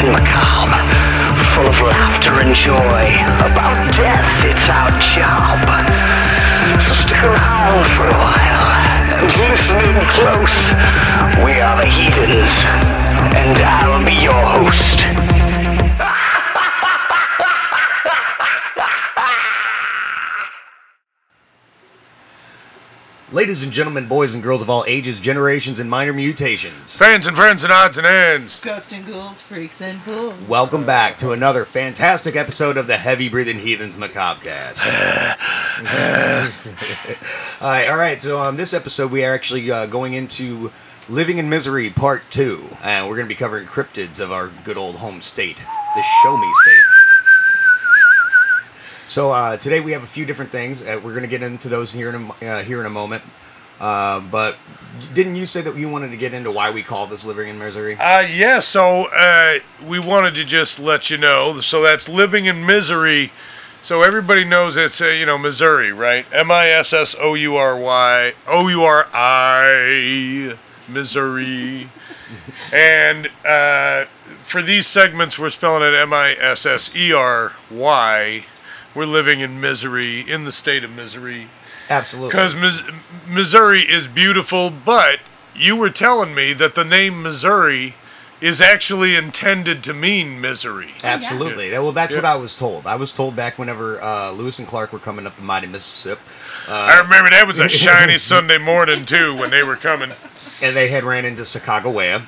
in my calm, full of laughter and joy. About death, it's our job. So stick around for a while and listen in close. We are the heathens, and I'll be your host. Ladies and gentlemen, boys and girls of all ages, generations, and minor mutations, Fans and friends and odds and ends. Ghosts and ghouls, freaks and fools. welcome back to another fantastic episode of the Heavy Breathing Heathens Macabrecast. all right, all right. So on this episode, we are actually uh, going into Living in Misery Part Two, and we're going to be covering cryptids of our good old home state, the Show Me State. So uh, today we have a few different things. Uh, we're going to get into those here in a, uh, here in a moment. Uh, but didn't you say that you wanted to get into why we call this living in misery? Uh, yeah, so uh, we wanted to just let you know. So that's living in misery. So everybody knows it's, uh, you know, Missouri, right? M I S S O U R Y, O U R I, Missouri. and uh, for these segments, we're spelling it M I S S E R Y. We're living in misery, in the state of misery. Absolutely. Because Mis- Missouri is beautiful, but you were telling me that the name Missouri is actually intended to mean misery. Absolutely. Well, that's what I was told. I was told back whenever uh, Lewis and Clark were coming up the mighty Mississippi, I remember that was a shiny Sunday morning too when they were coming. and they had ran into Sacagawea.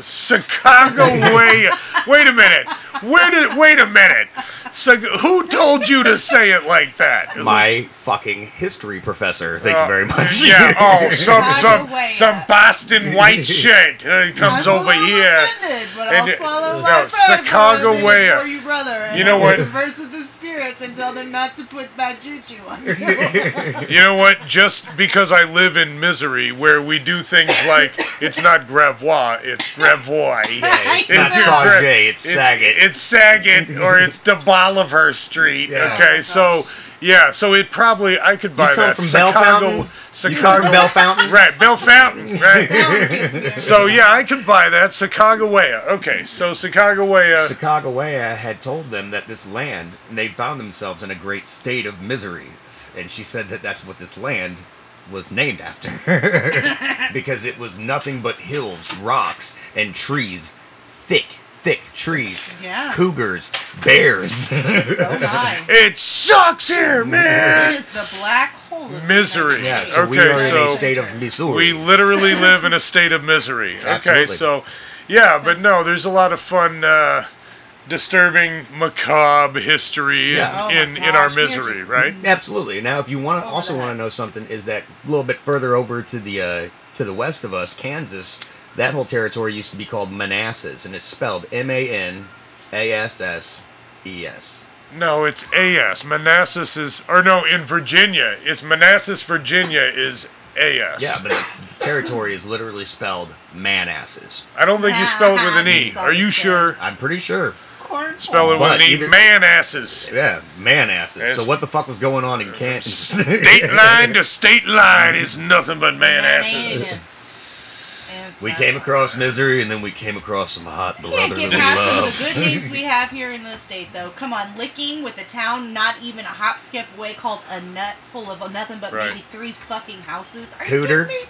Chicago way. Wait a minute. Where did? Wait a minute. So, who told you to say it like that? My fucking history professor. Thank Uh, you very much. Yeah. Oh, some some some Boston white shit uh, comes I'm over here. offended, but and I'll swallow no, Chicago for a minute way. you, brother. You know I'll what? Converse with the spirits and tell them not to put bad juju on you. You know what? Just because I live in misery, where we do things like it's not Gravois, it's Gravois. It's not your Sauget, gra- it's Saget. It's Saget or it's De Bolivar Street. Yeah. Okay, Oh, so yeah, so it probably I could buy You come that. from Bell Fountain? You come from Bell Fountain? right? Bell Fountain, right? so so yeah, I could buy that. Sacagawea. Okay, so Sacagawea. Sacagawea had told them that this land, and they found themselves in a great state of misery. And she said that that's what this land was named after. because it was nothing but hills, rocks, and trees. Thick, thick trees. Yeah. Cougars, bears. oh my. it sucks here, It man. is the black hole of Misery. yeah, so we Okay, are in a state of Missouri. We literally live in a state of misery. Okay, Absolutely. so yeah, but no, there's a lot of fun, uh, disturbing, macabre history Yeah. Oh in, my in, in our gosh, we are misery, just- right? Absolutely. Now, if you want to also want to know something, is that a little bit further over to the uh, to the west of us, Kansas, that whole territory used to be called Manassas, and it's spelled M A N A S S E S. No, it's AS. Manassas is, or no, in Virginia, it's Manassas, Virginia is AS. Yeah, but the territory is literally spelled Manasses. I don't think you spell it with an E. Are you sure? I'm pretty sure. Corn Spell it with But an E. either- Man. Yeah, Manasses. So what the fuck was going on in Kansas? State line to state line is nothing but man asses. We came across misery, and then we came across some hot Can't brother get that we past some of love. the good names we have here in the state, though. Come on, licking with a town not even a hop skip away called a nut full of nothing but Right. maybe three fucking houses. Are Cooter? you kidding me?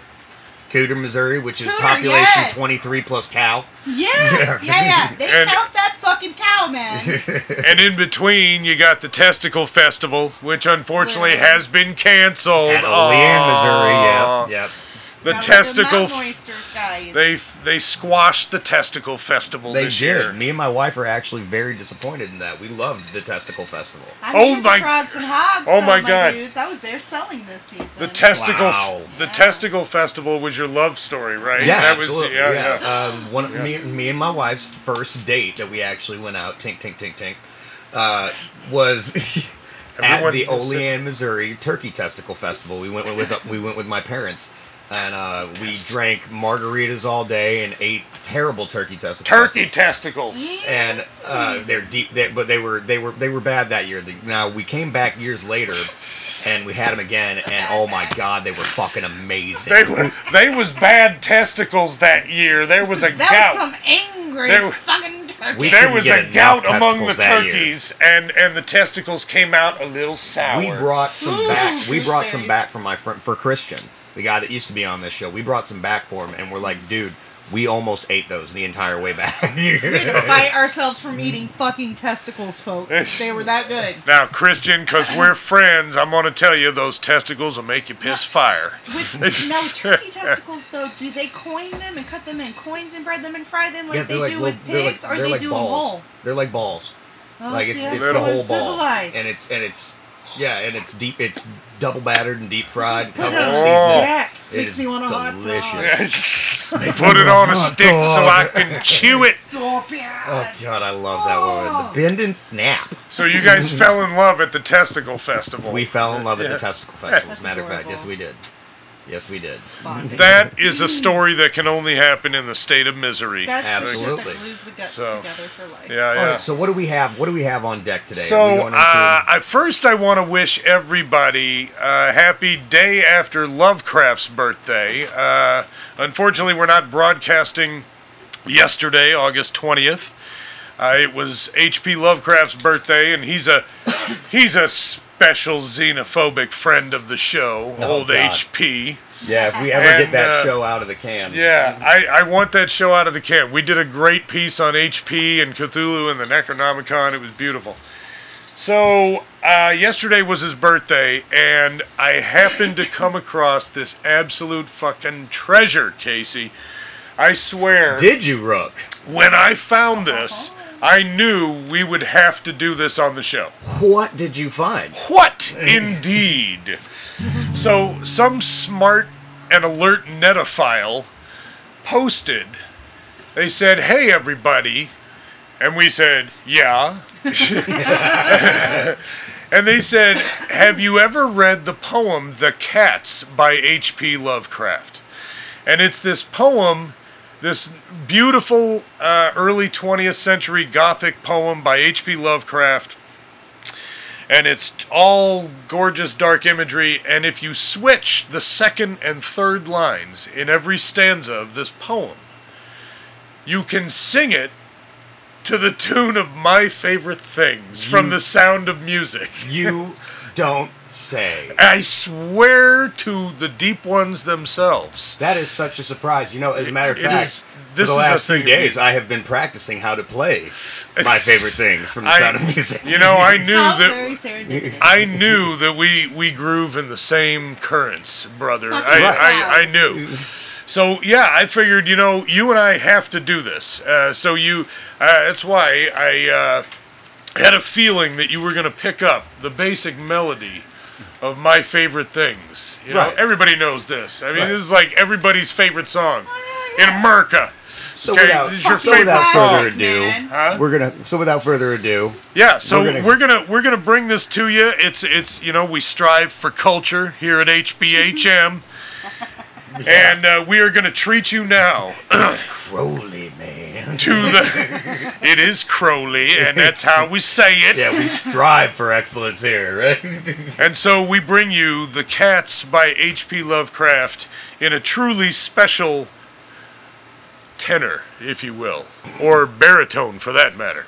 Cooter, Missouri, which is Cooter, population yes. 23 plus cow. Yeah, yeah, yeah. They And- count that fucking cow, man. And in between, you got the Testicle Festival, which unfortunately Well. has been canceled. At Olean, Missouri. Aw. Yep, yep. The Gotta let testicle. them oysters, guys. They they squashed the Testicle Festival They this did. year. Me and my wife are actually very disappointed in that. We loved the Testicle Festival. I'm Oh my- frogs and hogs. oh though, my God. Dudes. I was there selling this season. The Testicle Wow. the Yeah. Testicle Festival was your love story, right? Yeah, That was- absolutely. yeah, yeah, yeah. Um, one, Me, me and my wife's first date that we actually went out, tink, tink, tink, tink, uh, was at Everyone the Olean, Missouri Turkey Testicle Festival. We went with we went with my parents, and uh, we drank margaritas all day and ate terrible turkey testicles. Turkey testicles. and uh, they're deep. They, but they were they were they were bad that year. The, now we came back years later, and we had them again, and oh my god, they were fucking amazing. They were they was bad testicles that year. There was a that gout. was some angry There- fucking turkey. We there was a gout among the testicles year. turkeys, and and the testicles came out a little sour. We brought some Ooh, back. We brought some back from my friend for Christian. The guy that used to be on this show. We brought some back for him, and we're like, dude, we almost ate those the entire way back. We had to fight ourselves from eating fucking testicles, folks. They were that good. Now, Christian, because we're friends, I'm going to tell you those testicles will make you piss fire. With, no, turkey testicles, though, do they coin them and cut them in coins and bread them and fry them like they do with they're pigs, like- or they're they like do balls. them whole? They're like balls. Oh, like see, it's, that's it's so the whole ball, uncivilized. and it's and it's yeah, and it's deep. It's double battered and deep fried, Just put covered it in on seasoning. Jack. It Makes me want a hot delicious. dog. Put it on a oh, stick so I can chew it. So bad. Oh god, I love that one. The oh. bend and snap. So you guys fell in love at the testicle festival. We fell in love at Yeah. the testicle festival. As a matter of fact, yes, we did. Yes, we did. Bonding. that is a story that can only happen in the state of misery. That's the shit Absolutely. that glues the guts So, together for life. yeah, yeah. right, so what do we have? What do we have on deck today? So, into- uh, I, first, I want to wish everybody a happy day after Lovecraft's birthday. Uh, unfortunately, we're not broadcasting yesterday, August 20th. Uh, it was H.P. Lovecraft's birthday, and he's a he's a special xenophobic friend of the show, Oh, old God. H.P. yeah, if we ever and, get that uh, show out of the can, Yeah, I, I want that show out of the can. We did a great piece on HP and Cthulhu and the Necronomicon. It was beautiful. So, uh, yesterday was his birthday, and I happened to come across this absolute fucking treasure, Casey. I swear, did you, Rook? when I found this, I knew we would have to do this on the show. What did you find? What indeed? So, some smart and alert netophile posted. They said, Hey, everybody. And we said, Yeah. and they said, Have you ever read the poem The Cats by H.P. Lovecraft? And it's this poem, this beautiful uh, early 20th century Gothic poem by H.P. Lovecraft and it's all gorgeous dark imagery. And if you switch the second and third lines in every stanza of this poem, you can sing it to the tune of my favorite things from the sound of music. You don't say. I swear to the deep ones themselves. That is such a surprise. You know, as a matter of It fact, is- for this the is last few days, I have been practicing how to play my favorite things from the I- sound of music. You know, I knew How that. I knew that we we groove in the same currents, brother. I, Right. I, I knew. So yeah, I figured you know you and I have to do this. Uh, so you, uh, that's why I uh, had a feeling that you were going to pick up the basic melody of my favorite things. You know, Right. everybody knows this. I mean, Right. this is like everybody's favorite song in America. so Okay, without, this is your so without further ado, Huh? we're gonna. So without further ado, Yeah, so We're we're gonna- gonna, we're gonna bring this to you. It's it's you know we strive for culture here at HBHM, and uh, we are gonna treat you now it's Crowley man. to the. It is Crowley, and that's how we say it. Yeah, we strive for excellence here, right? And so we bring you the Cats by H.P. Lovecraft in a truly special tenor, if you will, or baritone for that matter.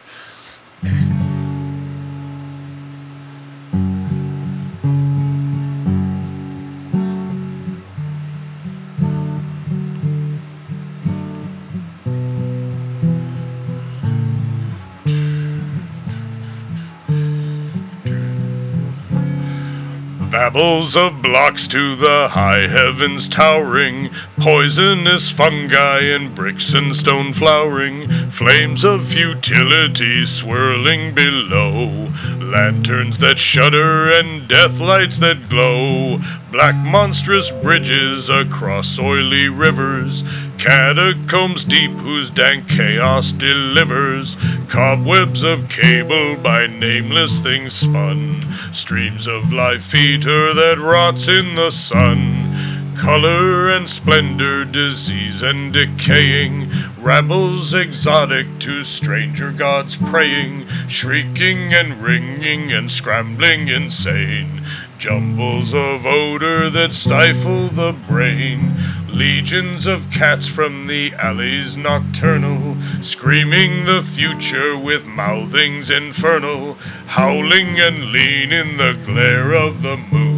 Babbles of blocks to the high heavens towering, poisonous fungi and bricks and stone flowering, flames of futility swirling below, lanterns that shudder and death lights that glow, black monstrous bridges across oily rivers, catacombs deep whose dank chaos delivers, cobwebs of cable by nameless things spun, streams of life eater that rots in the sun. Color and splendor, disease and decaying, rabbles exotic to stranger gods praying, shrieking and ringing and scrambling insane, jumbles of odor that stifle the brain, legions of cats from the alleys nocturnal, screaming the future with mouthings infernal, howling and lean in the glare of the moon.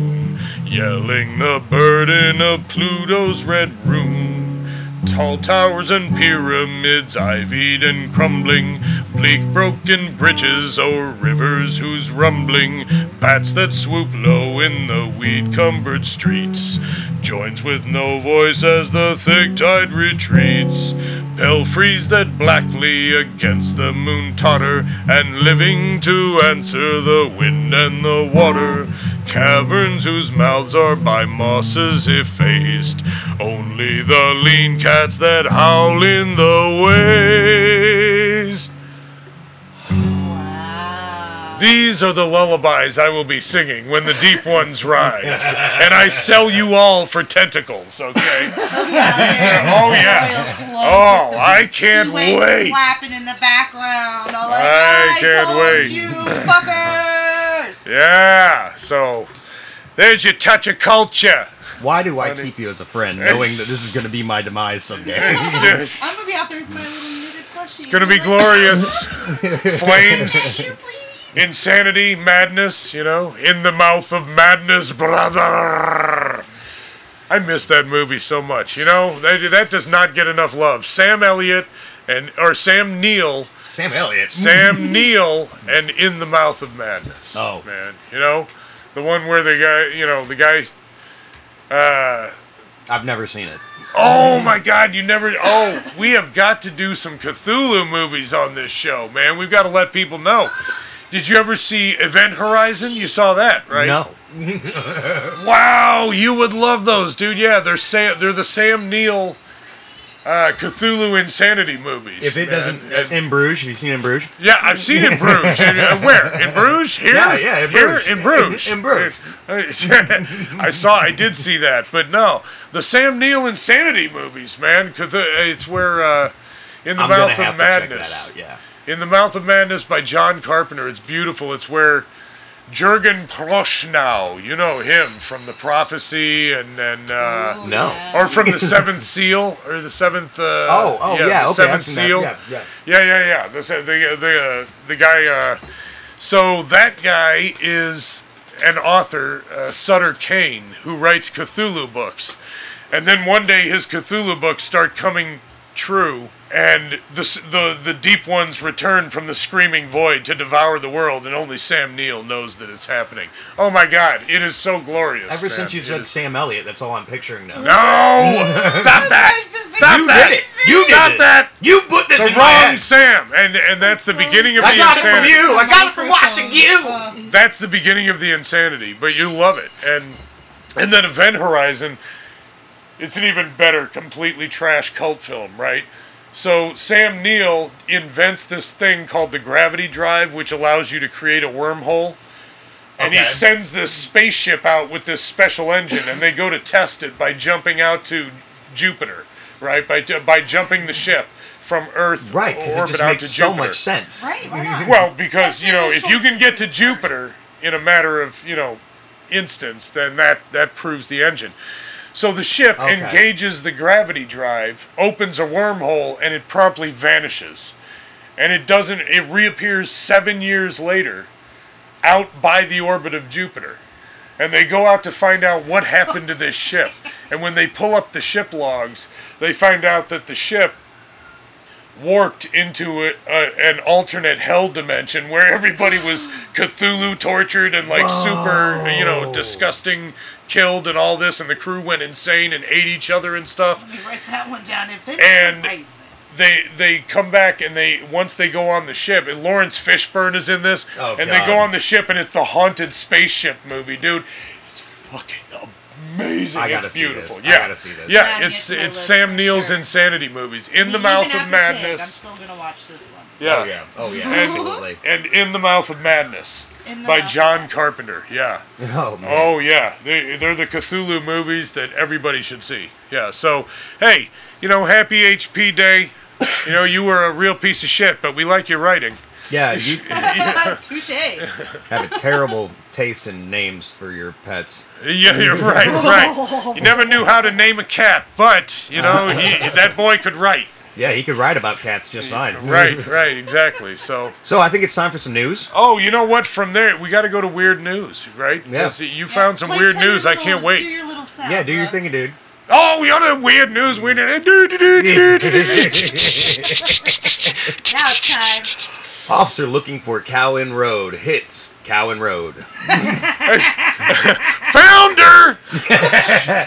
Yelling the burden of Pluto's red room. Tall towers and pyramids, ivied and crumbling, bleak broken bridges o'er rivers whose rumbling, bats that swoop low in the weed cumbered streets, joins with no voice as the thick tide retreats. Belfries that blackly against the moon totter, and living to answer the wind and the water. Caverns whose mouths are by mosses effaced, only the lean cats that howl in the waste. These are the lullabies I will be singing when the deep ones rise, and I sell you all for tentacles, okay? Oh, yeah. Oh, I can't Two-way wait. Slapping in the background. All like, I I, can't told wait." you, fuckers. Yeah, so there's your touch of culture. Why do I Funny. keep you as a friend, knowing that this is going to be my demise someday? I'm gonna be out there with my little knitted plushie. gonna be glorious. Flames, "Can you please?" Insanity, madness, you know, in the mouth of madness, brother. I miss that movie so much, you know? That, that does not get enough love. Sam Elliott and or Sam Neill Sam Elliott. Sam Neill and In the Mouth of Madness. Oh. man, you know, the one where the guy, you know, the guy. Uh, I've never seen it. oh my God, you never. Oh, we have got to do some Cthulhu movies on this show, man. We've got to let people know. Did you ever see Event Horizon? You saw that, right? No. Wow, you would love those, dude. Yeah, they're Sam. They're the Sam Neill. Uh, Cthulhu insanity movies. If it man. doesn't, And- in Bruges, have you seen in Bruges? Yeah, I've seen in Bruges. Uh, where? In Bruges? Here? Yeah, yeah, in Here? Bruges. In Bruges. In Bruges. I saw, I did see that, but no. The Sam Neill Insanity movies, man. the- It's where, uh, In the I'm Mouth of Madness. that out. Yeah. In the Mouth of Madness by John Carpenter. It's beautiful. It's where Jurgen Prochnow, you know him from The Prophecy and then, uh, Ooh, No. yeah. or from the Seventh Seal, or the Seventh. Uh, Oh, oh, yeah, the okay, Seventh I've that, Seal. yeah, yeah. yeah, yeah, yeah. The the the uh, the guy. Uh, so that guy is an author, uh, Sutter Kane, who writes Cthulhu books, and then one day his Cthulhu books start coming true. And the, the the deep ones return from the screaming void to devour the world, and only Sam Neill knows that it's happening. Oh my God, it is so glorious. Ever man. since you've said is- Sam Elliott, that's all I'm picturing now. no, stop that! Stop You that! did it. You did Stop it. that! You put this The in my wrong head. Sam, and and that's the beginning of I the insanity. I got it from you. I got it from watching you. That's the beginning of the insanity, but you love it, and and then Event Horizon, it's an even better, completely trash cult film, right? So Sam Neill invents this thing called the gravity drive, which allows you to create a wormhole. And he sends this spaceship out with this special engine, and they go to test it by jumping out to Jupiter, right? By by jumping the ship from Earth Right, because it just out makes to so Jupiter. much sense. Right, right. Well, because you know, if you can get to Jupiter in a matter of you know instance, then that that proves the engine. So the ship Okay. engages the gravity drive, opens a wormhole, and it promptly vanishes. And it doesn't. It reappears seven years later, out by the orbit of Jupiter. And they go out to find out what happened to this ship. And when they pull up the ship logs, they find out that the ship warped into a, a, an alternate hell dimension where everybody was Cthulhu tortured and like super, you know, disgusting killed and all this, and the crew went insane and ate each other and stuff. Let me write that one down. If it's And- crazy. They they come back and they once they go on the ship and Laurence Fishburne is in this Oh, and they go on the ship and it's the haunted spaceship movie, dude. It's fucking amazing. I gotta it's see beautiful. this. I Yeah, gotta see this. yeah. Adding it It's it's Sam for Neill's sure. insanity movies. In the Mouth of Madness. Pig, I'm still gonna watch this one. Yeah. Oh yeah. Oh yeah. Absolutely. and In the Mouth of Madness In the by Mouth John Carpenter. Yeah. Oh man. Oh yeah, they they're the Cthulhu movies that everybody should see. Yeah. So hey, you know, happy HP Day. You know, you were a real piece of shit, but we like your writing. Yeah. You Touche. have a terrible taste in names for your pets. Yeah, you're right, right. You never knew how to name a cat, but you know, he, that boy could write. Yeah, he could write about cats just fine. Right, right, exactly. So, So I think it's time for some news. oh, you know what? From there, we got to go to weird news, right? Yeah. 'Cause You found some Play- weird play your news. I can't Do wait. your little sound. Yeah, do your thing, dude. Oh, you know weird news. Weird news. Do, do, do, do, do, do, do. Now it's time. Officer looking for Cowan Road hits Cowan Road. Found her.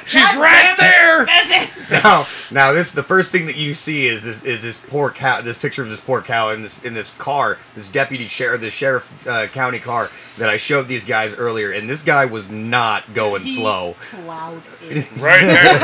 She's God right there. it. That's it. Now, now this the first thing that you see is this is this poor cow. This picture of this poor cow in this in this car, this deputy sheriff, this sheriff uh, county car that I showed these guys earlier, and this guy was not going He slow. Plowed it. Right there.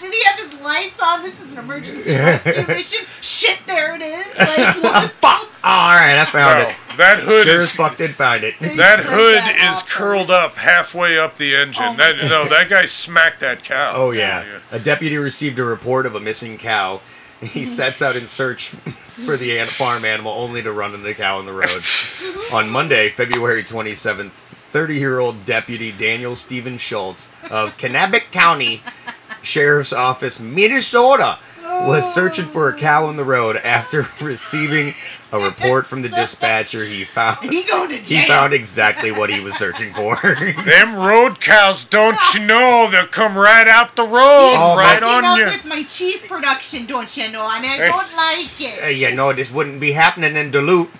Did he have his lights on? This is an emergency rescue mission. Shit, there it is. Like, what? The fuck! Oh, all right, I found No, it. that hood Sure as is fuck did find it. that hood that is off curled up halfway up the engine. Oh that, no, that guy smacked that cow. Oh yeah. A deputy received a report of a missing cow. He sets out in search for the farm animal, only to run into the cow on the road. on Monday, February 27th, 30-year-old deputy Daniel Stephen Schultz of Kanabec County Sheriff's Office, Minnesota, was searching for a cow on the road after receiving a report from the dispatcher. He found He going to he found exactly what he was searching for. Them road cows, don't you know? They'll come right out the road, Oh, right Fucking on up you. with my cheese production, don't you know? And I Hey. don't like it. Uh, yeah, no, this wouldn't be happening in Duluth.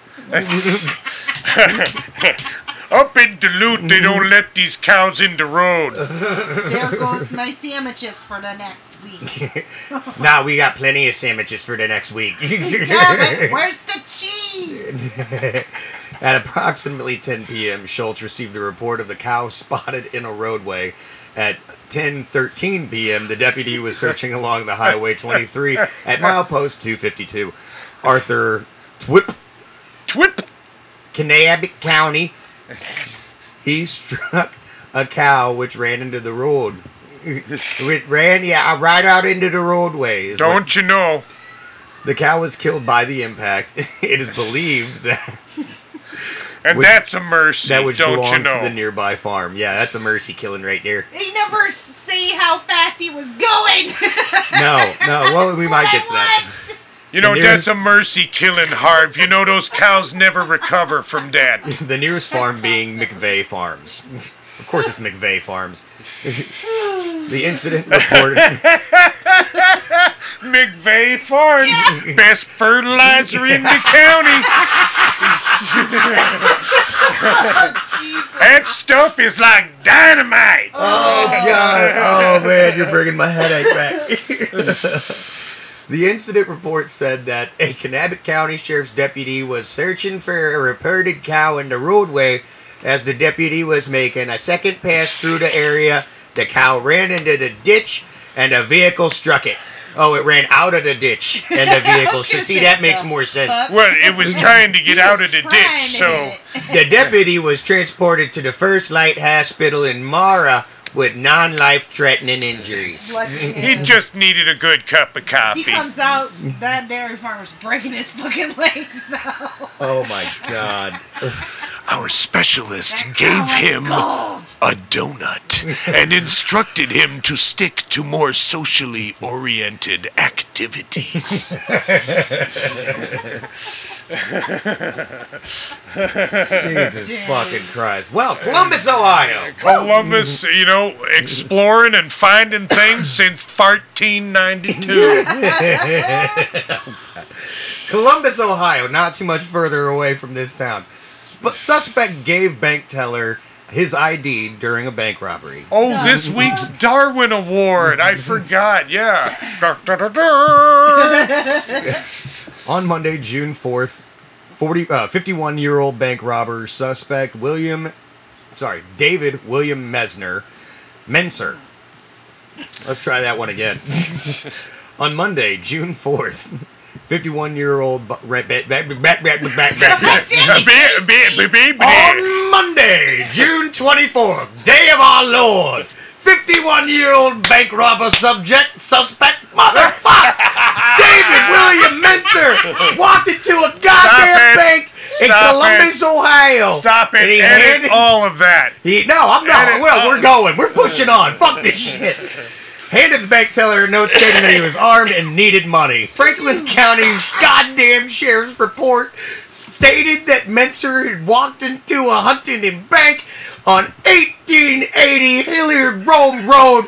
Up in Duluth, they don't let these cows in the road. There goes my sandwiches for the next week. Nah, we got plenty of sandwiches for the next week. yeah, where's the cheese? At approximately 10 p.m., Schultz received a report of the cow spotted in a roadway. At 10:13 p.m., the deputy was searching along the Highway 23 at milepost 252. Arthur Twip, Twip. Kanabec County. He struck a cow which ran into the road. It ran, yeah, right out into the roadway. Don't you know? The cow was killed by the impact. It is believed that And Which- that's a mercy, that which don't you know? to the nearby farm. Yeah, that's a mercy killing right there. He never see how fast he was going. No, no. Well, we might get to that. You know, the that's a mercy killing, Harv. You know, those cows never recover from that. The nearest farm being McVeigh Farms. Of course, it's McVeigh Farms. the incident reported. McVeigh Farms, best fertilizer in the county. that stuff is like dynamite. Oh God! Oh man, you're bringing my headache back. the incident report said that a Kanabec County Sheriff's deputy was searching for a reported cow in the roadway. As the deputy was making a second pass through the area, the cow ran into the ditch, and a vehicle struck it. Oh, it ran out of the ditch, and the vehicle. so see, that makes more sense. fuck? Well, it was trying to get out of the ditch, so. The deputy was transported to the First Light Hospital in Mora with non-life threatening injuries. He just needed a good cup of coffee. He comes out, that dairy farmer's breaking his fucking legs now. Oh my god. Our specialist That gave him gold. a donut and instructed him to stick to more socially oriented activities. Jesus fucking Christ. Well, Columbus, Ohio. Columbus, you know, exploring and finding things since 1492. Columbus, Ohio, not too much further away from this town. Sp- suspect gave bank teller his ID during a bank robbery. Oh, this week's Darwin Award. I forgot. Yeah. On Monday, June 4th, 40, uh, 51 year old bank robber suspect William, sorry, David William Mesner, Menser. Let's try that one again. On Monday, June 4th, 51 year old. On Monday, June 24th, day of our Lord, 51 year old bank robber subject, suspect, motherfucker! David ah. William Menser walked into a goddamn it. bank in Columbus, Ohio. Stop And it. he Edit handed- all of that. he, no, I'm not. Edit Well, we're going. We're pushing on. Fuck this shit. handed the bank teller a note stating that he was armed and needed money. Franklin County's goddamn sheriff's report stated that Menser had walked into a Huntington bank on 1880 Hilliard Rome Road.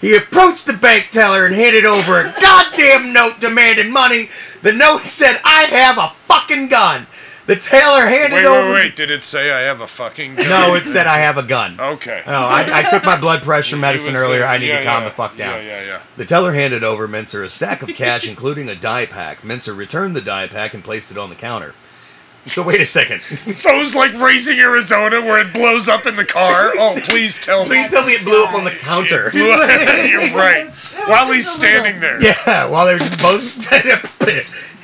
He approached the bank teller and handed over a goddamn note demanding money. The note said, I have a fucking gun. The teller handed Wait, over. wait, wait. Did it say I have a fucking gun? No, it said, I have a gun. Okay. No, I, I took my blood pressure medicine earlier. uh, I need yeah, to calm yeah. the fuck down. Yeah, yeah, yeah. The teller handed over Menser a stack of cash, including a dye pack. Menser returned the dye pack and placed it on the counter. So wait a second. So it's like Raising Arizona where it blows up in the car. Oh, please tell me. Please tell me it blew up on the counter. You're right. While he's standing there. yeah, while they were just both.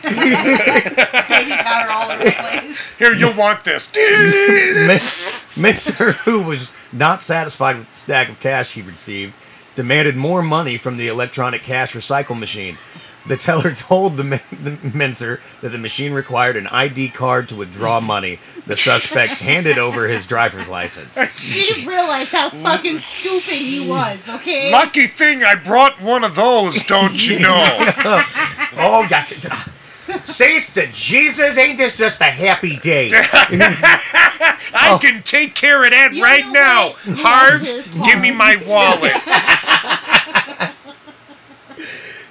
Baby powder all over the place. Here, you'll want this. Men- Menser, who was not satisfied with the stack of cash he received, demanded more money from the electronic cash recycle machine. The teller told the, men- the Menser that the machine required an ID card to withdraw money. The suspects handed over his driver's license. She didn't realize how fucking stupid he was, okay? Lucky thing I brought one of those, don't you know? Oh, gotcha. Saints to Jesus, ain't this just a happy day? I oh. can take care of that You right know now. what? You Harv, love give me my wallet.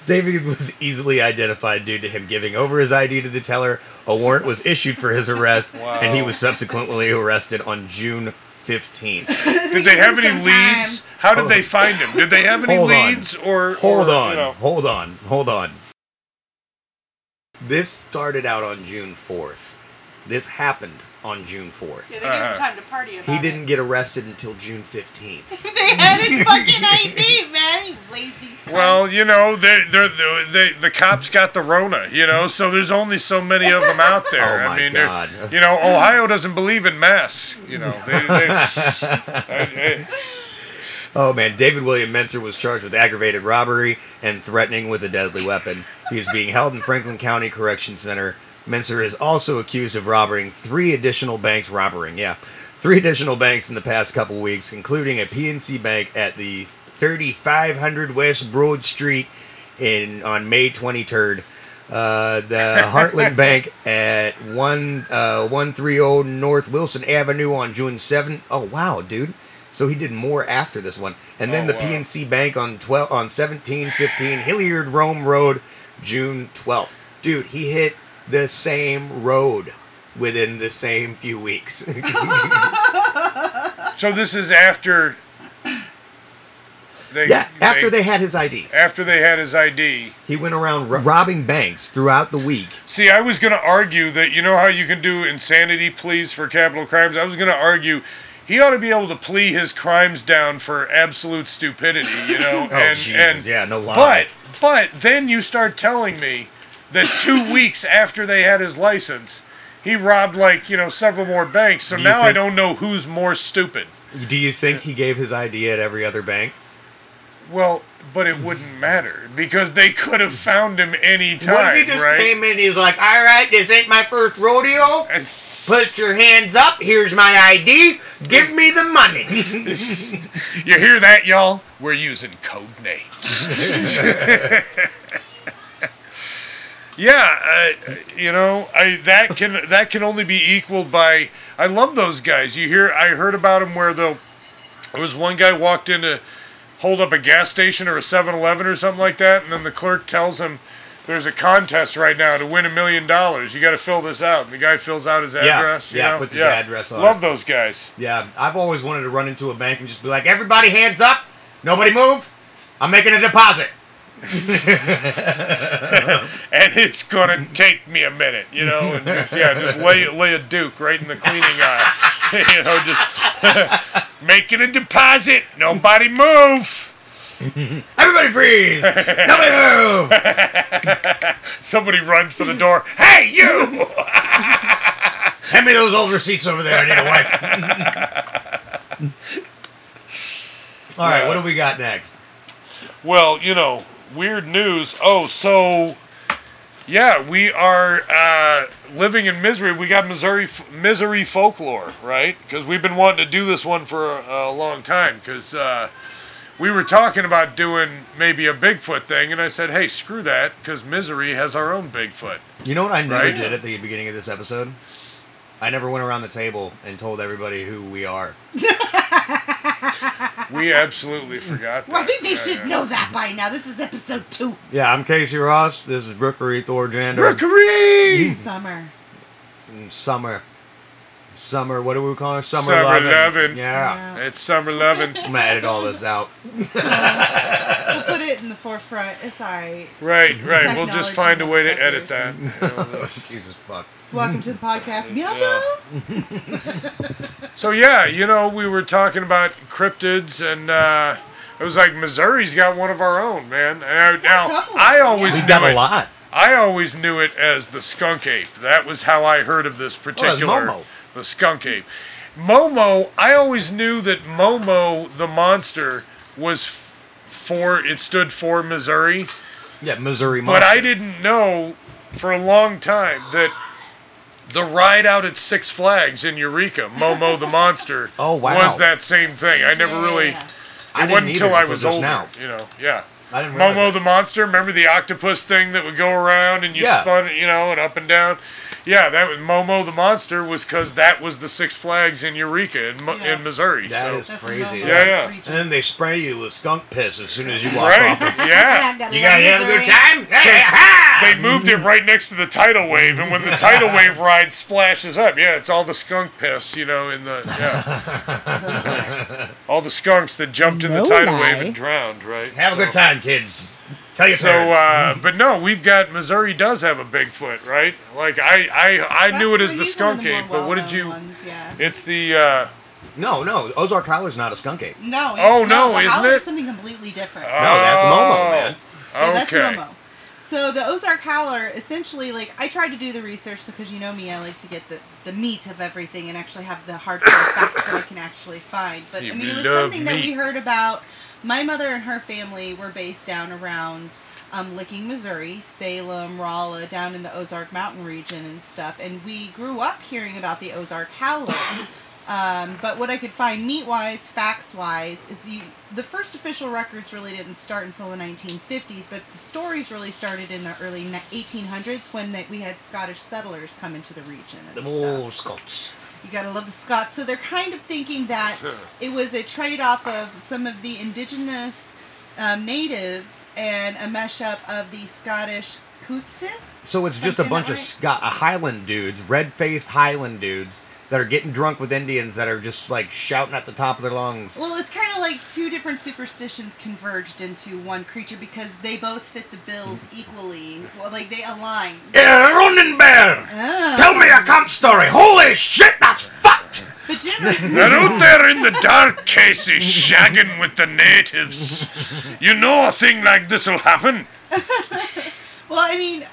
David was easily identified due to him giving over his ID to the teller. A warrant was issued for his arrest, and he was subsequently arrested on June 15th. Did they have any Some time. leads? How did they find him? Did they have any Hold on. leads or Hold or, on, You know, hold on, hold on. This started out on June 4th. This happened on June 4th. Yeah, they Uh-huh. gave him time to party about He didn't get arrested until June 15th. they had his fucking ID, man. You lazy. cunt. well, you know, they they they the cops got the Rona, you know, so there's only so many of them out there. Oh, my I mean, they're- God. you know, Ohio doesn't believe in masks. You know, they, they, I- I- Oh man, David William Menser was charged with aggravated robbery and threatening with a deadly weapon. He is being held in Franklin County Correction Center. Menser is also accused of robbing three additional banks, robbing, yeah, three additional banks in the past couple weeks, including a PNC bank at the 3500 West Broad Street in on May 23rd. Uh, the Heartland Bank at one uh, 130 North Wilson Avenue on June 7th. Oh wow, dude! So he did more after this one, and then Oh, the wow. PNC Bank on 12 on 1715 Hilliard Rome Road, June 12th. Dude, he hit the same road within the same few weeks. so this is after. They, yeah, after they had his ID, after they had his ID. he went around ro- robbing banks throughout the week. See, I was going to argue that you know how you can do insanity pleas for capital crimes. I was going to argue he ought to be able to plea his crimes down for absolute stupidity, you know. Oh, and Jesus, and yeah, no lie. But but then you start telling me that two weeks after they had his license, he robbed like you know several more banks. So Do you now I think- don't know who's more stupid. Do you think he gave his ID at every other bank? Well, but it wouldn't matter because they could have found him any time, what if he just right? came in? He's like, "All right, this ain't my first rodeo. And- Put your hands up. Here's my ID. Give me the money." You hear that, y'all? We're using code names. yeah, uh, you know, I that can that can only be equaled by. I love those guys. You hear? I heard about them where they'll. There was one guy walked in to hold up a gas station or a 7-Eleven or something like that, and then the clerk tells him. There's a contest right now to win a million dollars. You got to fill this out. And the guy fills out his Yeah, address. you yeah, know? puts his address on Love it. those guys. yeah, I've always wanted to run into a bank and just be like, "Everybody, hands up. Nobody move. I'm making a deposit." and it's gonna take me a minute, you know, and just, yeah, just lay lay a duke right in the cleaning aisle, you know, just making a deposit. Nobody move. Everybody freeze. Nobody move. Somebody runs for the door. Hey, you! Hand me those old receipts over there. I need a wipe. All right, what do we got next? Well, you know, weird news. Oh, so yeah, we are uh, living in misery. We got Missouri misery folklore, right? Because we've been wanting to do this one for a, a long time. Because uh, we were talking about doing maybe a Bigfoot thing, and I said, "Hey, screw that," because Misery has our own Bigfoot. You know what I never Right? did at the beginning of this episode? I never went around the table and told everybody who we are. We absolutely forgot. That. Well, I think they Yeah, should yeah. know that by now. This is episode two. Yeah, I'm Casey Ross. This is Rookery Thor Jander. Rookery. Summer. Mm, Summer. Summer, what do we call it? Summer, Summer lovin'. lovin'. Yeah. It's summer loving. I'm gonna edit all this out. We'll put it in the forefront. It's alright. Right, right. We'll just find a way to edit that. Jesus fuck. Welcome to the podcast. Meow Yeah. So yeah, you know, we were talking about cryptids, and uh, it was like Missouri's got one of our own, man. And I, now I always yeah. We've got knew a it. lot. I always knew it as the skunk ape. That was how I heard of this particular Momo. the skunk ape. Momo, I always knew that Momo the monster was f- for it stood for Missouri, Yeah, Missouri Monster. but I didn't know for a long time that the ride out at Six Flags in Eureka, Momo the monster, Oh, wow. was that same thing. I never really. Yeah. I It wasn't didn't until either I was just older, now. you know. Yeah. I didn't Momo that. the monster. Remember the octopus thing that would go around and you Yeah. spun, it, you know, and up and down. Yeah, that was Momo the monster was because that was the Six Flags in Eureka in, Mo- Yeah. in Missouri. That so. is That's crazy. Yeah, yeah. And then they spray you with skunk piss as soon as you walk right. off. it. Yeah. You guys have a good time? They moved it right next to the tidal wave, and when the tidal wave ride splashes up, yeah, it's all the skunk piss, you know, in the yeah, all the skunks that jumped in the tidal lie. wave and drowned, right? Have a good time, kids. Tell your So, parents. uh, but no, we've got Missouri does have a Bigfoot, right? Like I, I, I knew it as the skunk ape, but what did you? Ones, yeah. It's the uh, no, no, Ozark Howler's not a skunk ape. No. Oh, it's- no, the isn't it? something completely different. No, that's Momo, Oh, man. Yeah, that's Momo. So the Ozark Howler, essentially, like I tried to do the research because you know me, I like to get the, the meat of everything and actually have the hardcore facts that I can actually find. But You I mean, it was love something that we heard about. My mother and her family were based down around um, Licking, Missouri, Salem, Rolla, down in the Ozark Mountain region and stuff. And we grew up hearing about the Ozark Howler. Um, but what I could find meat wise, facts wise, is you, the first official records really didn't start until the 1950s, but the stories really started in the early 1800s when they, we had Scottish settlers come into the region. The old Scots. You gotta love the Scots. So they're kind of thinking that it was a trade off of some of the indigenous um, natives and a mesh up of the Scottish Cuthsith. So it's just a bunch right? of Scot- uh, Highland dudes, red-faced Highland dudes that are getting drunk with Indians that are just like shouting at the top of their lungs. Well, it's kind of like two different superstitions converged into one creature because they both fit the bills equally. Well, like they align. Yeah, running bear. Ah. Tell me a camp story. Holy shit, that's fucked. But Jim, They're out there in the dark, Casey, shagging with the natives. You know a thing like this'll happen. well, I mean,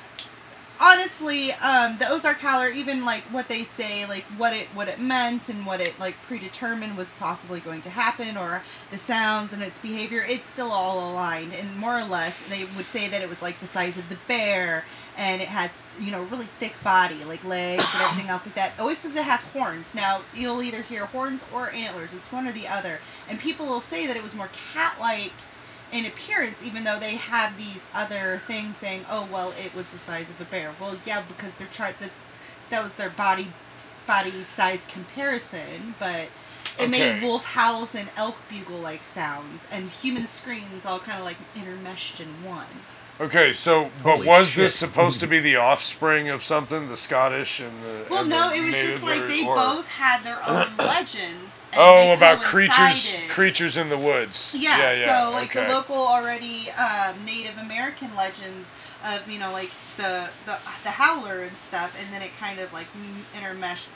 honestly, um, the Ozark Howler, even like what they say, like what it what it meant and what it like predetermined was possibly going to happen, or the sounds and its behavior, it's still all aligned. And more or less, they would say that it was like the size of the bear, and it had you know really thick body, like legs and everything else like that. Always says it has horns. Now you'll either hear horns or antlers. It's one or the other. And people will say that it was more cat-like in appearance, even though they have these other things saying, "Oh, well, it was the size of a bear." Well, yeah, because they're trying. That's that was their body body size comparison, but it made wolf howls and elk bugle like sounds and human screams all kind of like intermeshed in one. Okay, so but Holy was shit. this supposed to be the offspring of something? The Scottish and the Well, and no, the it was just natives like or- they or- both had their own legends. and Oh, they about creatures, coincided. creatures in the woods. Yeah, yeah, yeah. so like okay. the local already um, Native American legends of you know like the the the howler and stuff, and then it kind of like m- intermeshed.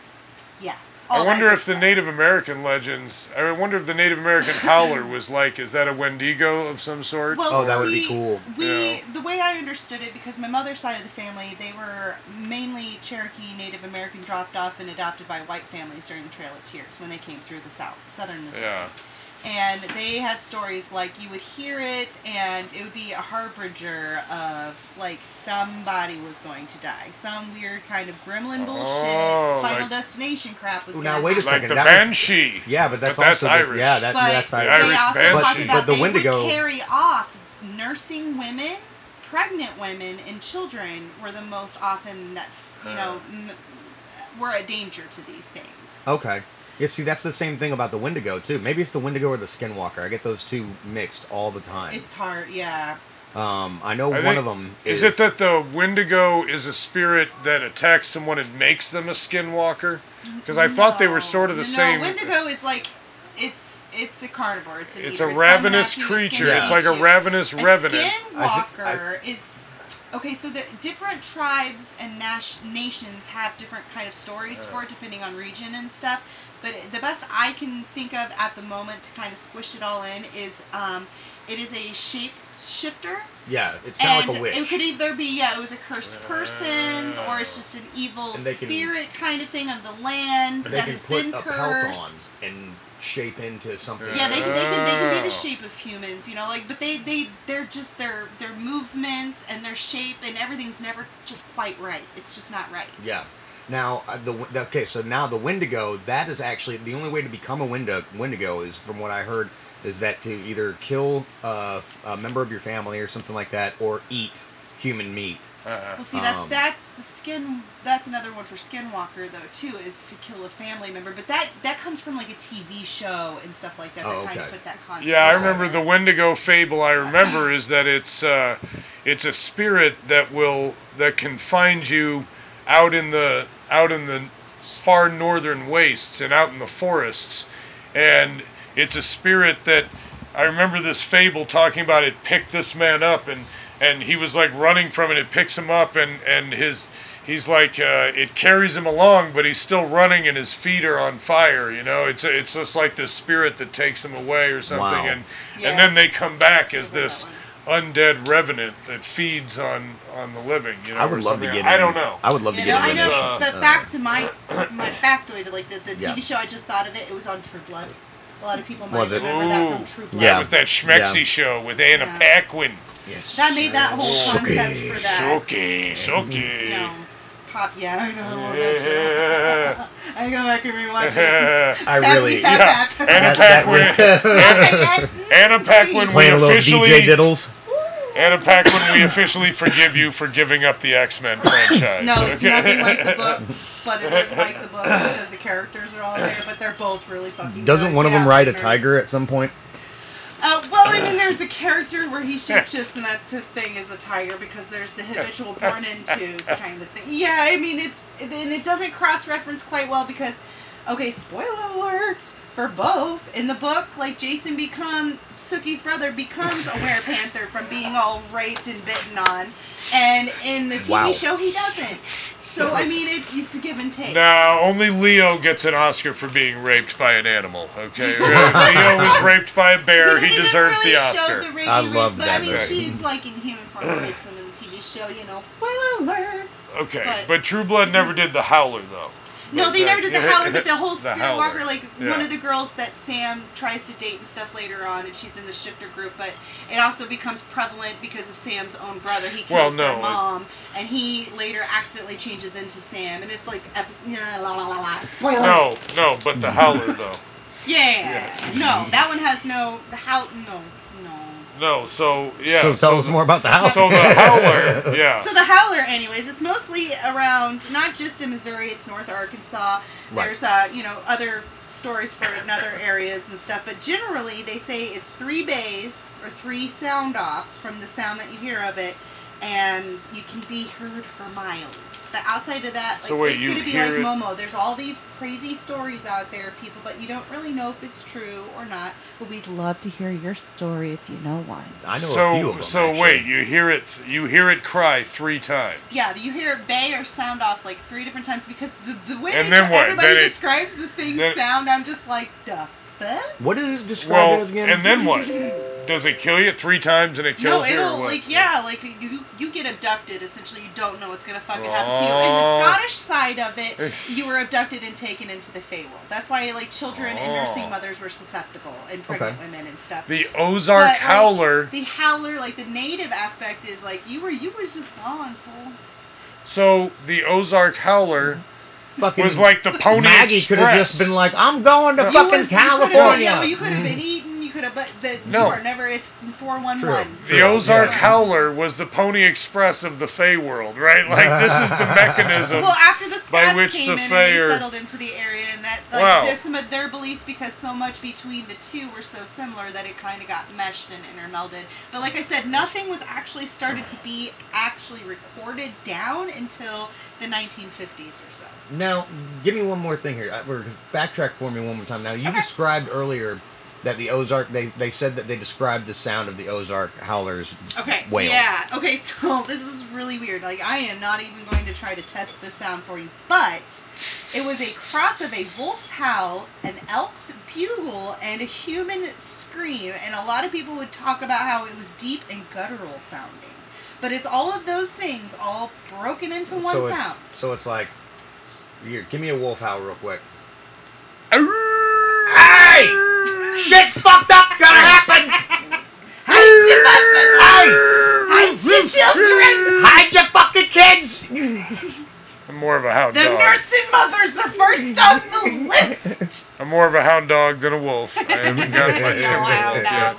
Yeah. All I oh, wonder if the. Native American legends. I wonder if the Native American howler was like. Is that a Wendigo of some sort? Well, Oh, that would be cool. We Yeah. the way I understood it because my mother's side of the family they were mainly Cherokee Native American dropped off and adopted by white families during the Trail of Tears when they came through the South, Southern Missouri. yeah. And they had stories like you would hear it and it would be a harbinger of like somebody was going to die some weird kind of gremlin oh, bullshit Oh, final like- destination crap was Ooh, gonna now, wait a happen. like the that was- banshee. Yeah, but that's But that's also the- Irish. yeah, that, but that's The they Irish. Irish also banshee. talked about but the they Wendigo- would carry off nursing women, pregnant women, and children were the most often that you know uh. m- were a danger to these things. Okay. Yeah, see, that's the same thing about the Wendigo too. Maybe it's the Wendigo or the Skinwalker. I get those two mixed all the time. It's hard, yeah. Um, I know I one think- of them Is is. it that the Wendigo is a spirit that attacks someone and makes them a skinwalker? Because I thought they were sort of the no, same. Wendigo is like it's it's a carnivore. It's a It's a coming ravenous creature. It's like a ravenous A revenant. Skinwalker is okay. So the different tribes and nas- nations have different kind of stories for it, depending on region and stuff. But the best I can think of at the moment to kind of squish it all in is um, it is a shape shifter. yeah, it's kind of like a witch. it could either be yeah, it was a cursed person, or it's just an evil And they can- spirit kind of thing of the land and they that can has put been a cursed. pelt on and shape into something. Yeah, they, can- they can they can be the shape of humans, you know, like but they they they're just their their movements and their shape and everything's never just quite right. It's just not right. Yeah. Now uh, the the- okay, so now the Wendigo that is actually the only way to become a Wendigo. Wendigo is, from what I heard, is that to either kill uh, a member of your family or something like that, or eat human meat. Uh-huh. Well, see, that's Um, that's the skin. That's another one for Skinwalker though too, is to kill a family member. But that that comes from like a TV show and stuff like that. Oh, that kind of put that concept. Yeah, I remember there. the Wendigo fable. I remember is that it's uh, it's a spirit that will that can find you out in the out in the far northern wastes and out in the forests, and it's a spirit that I remember this fable talking about. It picked this man up and and he was like running from it. It picks him up and and his he's like uh, it carries him along, but he's still running and his feet are on fire. You know, it's it's just like this spirit that takes him away or something, Wow. and Yeah. and then they come back as Remember that this undead revenant that feeds on on the living. You know, I would love to something. get. I don't know. I would love to You get know, I know, this. uh, but back to my my factoid, like the, the TV Yeah. show. I just thought of it. It was on True Blood. A lot of people might Was it? remember that from True Blood. Yeah. with that schmexy Yeah. show with Anna Yeah. Paquin. Yes. That made that whole concept Sookie. for that. Shoki, shoki. You know, s- pop. Yeah, I know. I love that show. Yeah. I go back and rewatch it. I Fat really. me, Yeah. Anna That- that Paquin. Anna Paquin, we Playing a little officially DJ diddles. Anna Paquin, we officially forgive you for giving up the X Men franchise. No, it's okay? nothing like the book, but it is like the book because the characters are all there, but they're both really fucking Doesn't good. one of them Yeah, ride a tiger at some point? Uh, well, I mean, there's a character where he shapeshifts, and that's his thing is a tiger because there's the habitual born into's kind of thing. Yeah, I mean, it's and it doesn't cross reference quite well because, okay, spoiler alerts for both. In the book, like Jason become Sookie's brother becomes a werepanther from being all raped and bitten on, and in the TV Wow. show he doesn't. So I mean, it, it's a give and take. Now, only Leo gets an Oscar for being raped by an animal. Okay, Leo was raped by a bear. But He deserves really the Oscar. the rapey I rape, love but that I mean, movie. she's like in human form rapes him in the TV show. You know, spoiler alerts. Okay, But- but True Blood never did the Howler though. No, they never did the Howler, but the whole the Spirit Howler. Walker, like one of the girls that Sam tries to date and stuff later on, and she's in the shifter group, but it also becomes prevalent because of Sam's own brother. He kills Well, their no, it- mom, and he later accidentally changes into Sam, and it's like, la la la la. Spoilers. No, no, but the Howler though. Yeah. No, that one has no, the How, no, no. No, so yeah. so tell us the- more about the house. So the Howler, yeah. So the Howler, anyways, it's mostly around not just in Missouri. It's North Arkansas. Right. There's uh, you know, other stories for in other areas and stuff. But generally, they say it's three bays or three sound offs from the sound that you hear of it, and you can be heard for miles. But outside of that, like So wait, it's gonna be like it- Momo. There's all these crazy stories out there, people, but you don't really know if it's true or not. But we'd love to hear your story if you know one. I know a few So of them. so actually. wait, you hear it you hear it cry three times. Yeah, you hear it bay or sound off like three different times because the, the way And they- then what? everybody Then it- describes this thing sound, I'm just like, duh. fuck? What is it described Well, as again? and then what? does it kill you three times and it kills No, you? No, it'll what? like yeah, like you you get abducted. Essentially, you don't know what's gonna fucking happen to you. And the Oh. Scottish side of it, you were abducted and taken into the Feywild. That's why like children and nursing Oh. mothers were susceptible, and pregnant Okay. women and stuff. The Ozark But, like, Howler. the howler, like the native aspect, is like you were you was just gone, fool. So the Ozark Howler Fucking was like the Pony Maggie Express. could have just been like, "I'm going to You fucking was, you could've been- California." yeah, well, you could have been eaten. You could have, but the, No. you were never. It's four one one. True. The Ozark yeah. Howler was the Pony Express of the Fey world, right? Like this is the mechanism. Well, after the by Scots which came the in and they are- settled into the area, and that like Wow. there's some of their beliefs because so much between the two were so similar that it kind of got meshed and intermelded. But like I said, nothing was actually started to be actually recorded down until the 1950s or so. Now, give me one more thing here. Uh, We're backtrack for me one more time. Now, you Okay. described earlier that the Ozark. They they said that they described the sound of the Ozark howlers. Okay. Whale. Yeah. Okay. So this is really weird. Like I am not even going to try to test this sound for you, but it was a cross of a wolf's howl, an elk's bugle, and a human scream. And a lot of people would talk about how it was deep and guttural sounding. But it's all of those things all broken into one so it's sound. so it's like, here, give me a wolf howl real quick. Hey! Shit's fucked up. Gonna happen. Hide your Hey, Hide Hide your children! hide your fucking kids. I'm more of a hound The dog. The nursing mothers are first on the list. I'm more of a hound dog than a wolf. I haven't got my No, timber I wolf don't yet.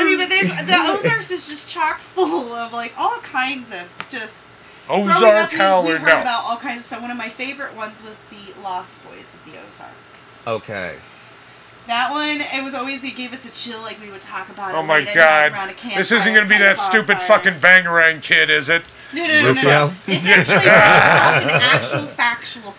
I mean, but there's the Ozarks is just chock full of like all kinds of just. growing Ozark up, we, we heard No. about all kinds of stuff. One of my favorite ones was the Lost Boys of the Ozarks. Okay. That one, it was always it gave us a chill. Like we would talk about. Oh it my late at night around god. a This isn't going to be kind of that stupid bonfire. fucking bangarang kid, is it? No, no, no, no, no. It's actually based off an actual factual,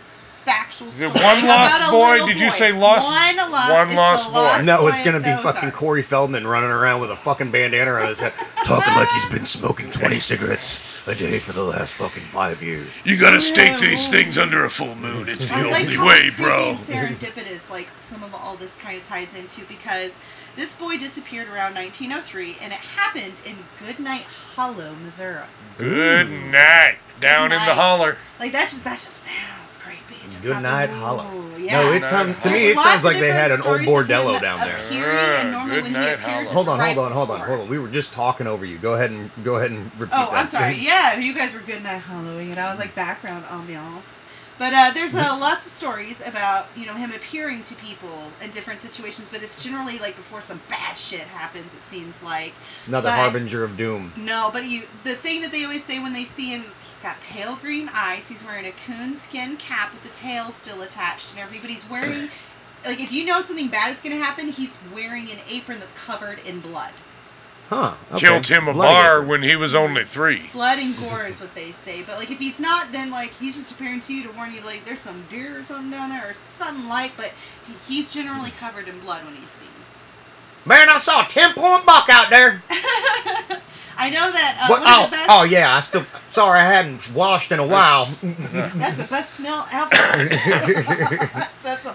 factual story. one lost boy? Did you boy. say lost- One lost. one lost boy. lost No, it's gonna be the fucking Ozarks. Corey Feldman running around with a fucking bandana on his head, talking like he's been smoking 20 cigarettes a day for the last fucking five years. You got to stake Yeah. these things under a full moon. It's the I like only way, bro. and serendipitous, like some of all this kind of ties into because this boy disappeared around 1903, and it happened in Goodnight Hollow, Missouri. Good night. Down in the holler. Like that's just that's just sounds creepy. It just Good sounds- night, ooh, Hollow. Yeah. No, it's um, to me it sounds like they had an old bordello down there. Appearing, and normally Good night, appears, Hollow. Hold on, hold on, hold on, hold on. We were just talking over you. Go ahead and go ahead and repeat Oh, that. I'm sorry. Yeah, you guys were good night hollowing, and I was like background ambiance. But uh, there's uh, lots of stories about you know him appearing to people in different situations, but it's generally like before some bad shit happens. It seems like Another but- harbinger of doom. no, but you the thing that they always say when they see him is he's got pale green eyes. He's wearing a coon skin cap with the tail still attached and everything. But he's wearing like if you know something bad is going to happen, he's wearing an apron that's covered in blood. Huh. okay. Killed him a Bloody bar apron. when he was only three. Blood and gore is what they say. But like if he's not, then like he's just appearing to you to warn you like there's some deer or something down there or something like. But he's generally covered in blood when he's seen. Man, I saw a 10 point buck out there. I know that uh, What? one Oh, of the best. oh, yeah. I still. Sorry, I hadn't washed in a while. That's the best smell ever.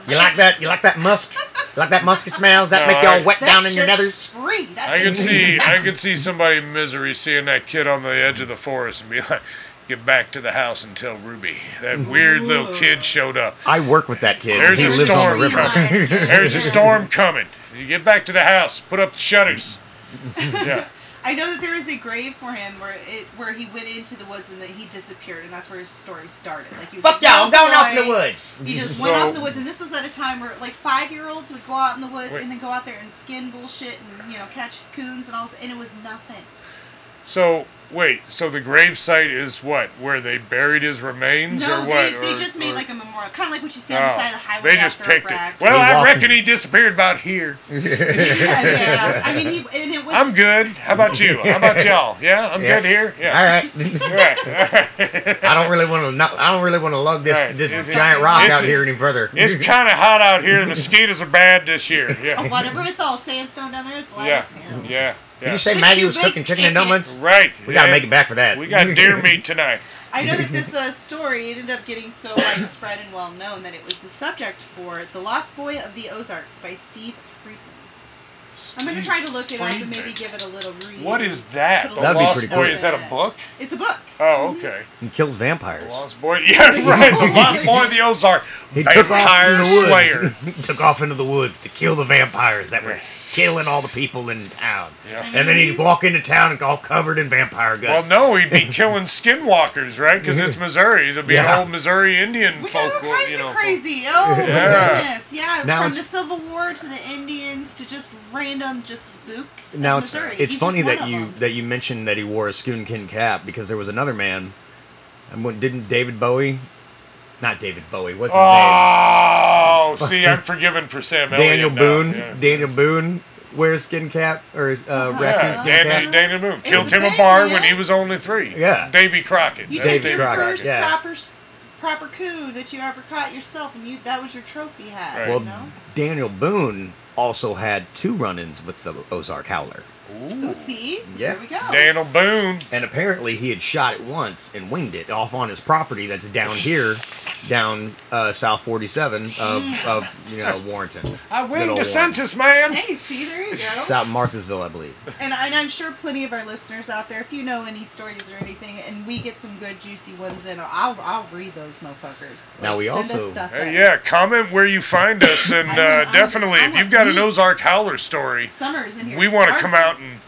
You like that? You like that musk? You like that musky smells? That No, make you all wet That down in your shit's nethers? Free. That I could thing's see, I free. could see somebody in misery seeing that kid on the edge of the forest and be like, "Get back to the house and tell Ruby that weird little kid showed up. I work with that kid. There's he a lives on storm the river. coming. There's a storm coming. You get back to the house. Put up the shutters. Yeah. I know that there is a grave for him where it where he went into the woods and that he disappeared, and that's where his story started. Like he was Fuck a y'all, I'm young going off in the woods. He just went So- off in the woods, and this was at a time where like five year olds would go out in the woods Wait. and then go out there and skin bullshit and you know catch coons and all this, and it was nothing. So wait. So the grave site is what? Where they buried his remains, No, or they, what? they or- just made or- like a memorial, kind of like what you see on the Oh, side of the highway. they just after picked it. Well, I walked reckon he disappeared about here. yeah, yeah. I mean, he and it was. I'm good. How about you? How about y'all? Yeah, I'm Yeah. good here. Yeah. All right. All right. All right. I don't really want to. I don't really want to lug this Right. this Is giant rock out here any further. It's kind of hot out here. The mosquitoes are bad this year. Yeah. Whatever, it's all sandstone down there. It's light Yeah. Yeah. Did Yeah. you say But Maggie you was bake cooking chicken and it. dumplings? Right. We gotta yeah. make it back for that. We got deer meat tonight. I know that this uh, story ended up getting so widespread and well known that it was the subject for The Lost Boy of the Ozarks by Steve Friedman. I'm gonna try to look it up and maybe Friedman. give it a little read. What is that? The That'd be Lost pretty Boy. cool. Is that a book? It's a book. Oh, okay. He killed vampires. The Lost Boy. Yeah, right. The Lost Boy of the Ozark. He took off Vampire into the woods. Slayer. he took off into the woods to kill the vampires that were killing all the people in town. Yeah. And then he'd mm-hmm. walk into town and all covered in vampire guts. Well, no, he'd be killing skinwalkers, right? Because it's Missouri. It'd be Yeah. an old Missouri Indian We got all kinds you know. of crazy. Oh my Yeah. goodness! Yeah, Now from the Civil War to the Indians to just random just spooks. of now it's Missouri. it's He's funny that you them. that you mentioned that he wore a coonskin cap because there was another man. And when didn't David Bowie? Not David Bowie. What's his name? Oh, see, I'm forgiven for Sam name? Daniel Elliott now, Boone. yeah. Daniel Boone wears skin cap or uh, raccoon Yeah, skin Daniel, cap. Daniel Boone killed was Tim a a bar yeah. when he was only three. Yeah. Davy Crockett. You That's took Davy your Crockett, first yeah. proper proper coup that you ever caught yourself, and you that was your trophy hat. Right. Well, you know. Daniel Boone also had two run-ins with the Ozark Howler. Oh, see, Yeah. there we go. Daniel Boone. And apparently he had shot it once and winged it off on his property that's down here, down uh, South 47 of, of you know Warrenton. I Good winged the Warrenton. census, man. Hey, see, there you It's go. out in Marthasville, I believe. And, I- and I'm sure plenty of our listeners out there, if you know any stories or anything, and we get some good juicy ones in, I'll I'll read those motherfuckers. Now, we send us also- stuff Hey, in. yeah, comment where you find us, and I uh, want- I want- definitely, I if you've got an meat. Ozark Howler story, Summers in here. we want to come out and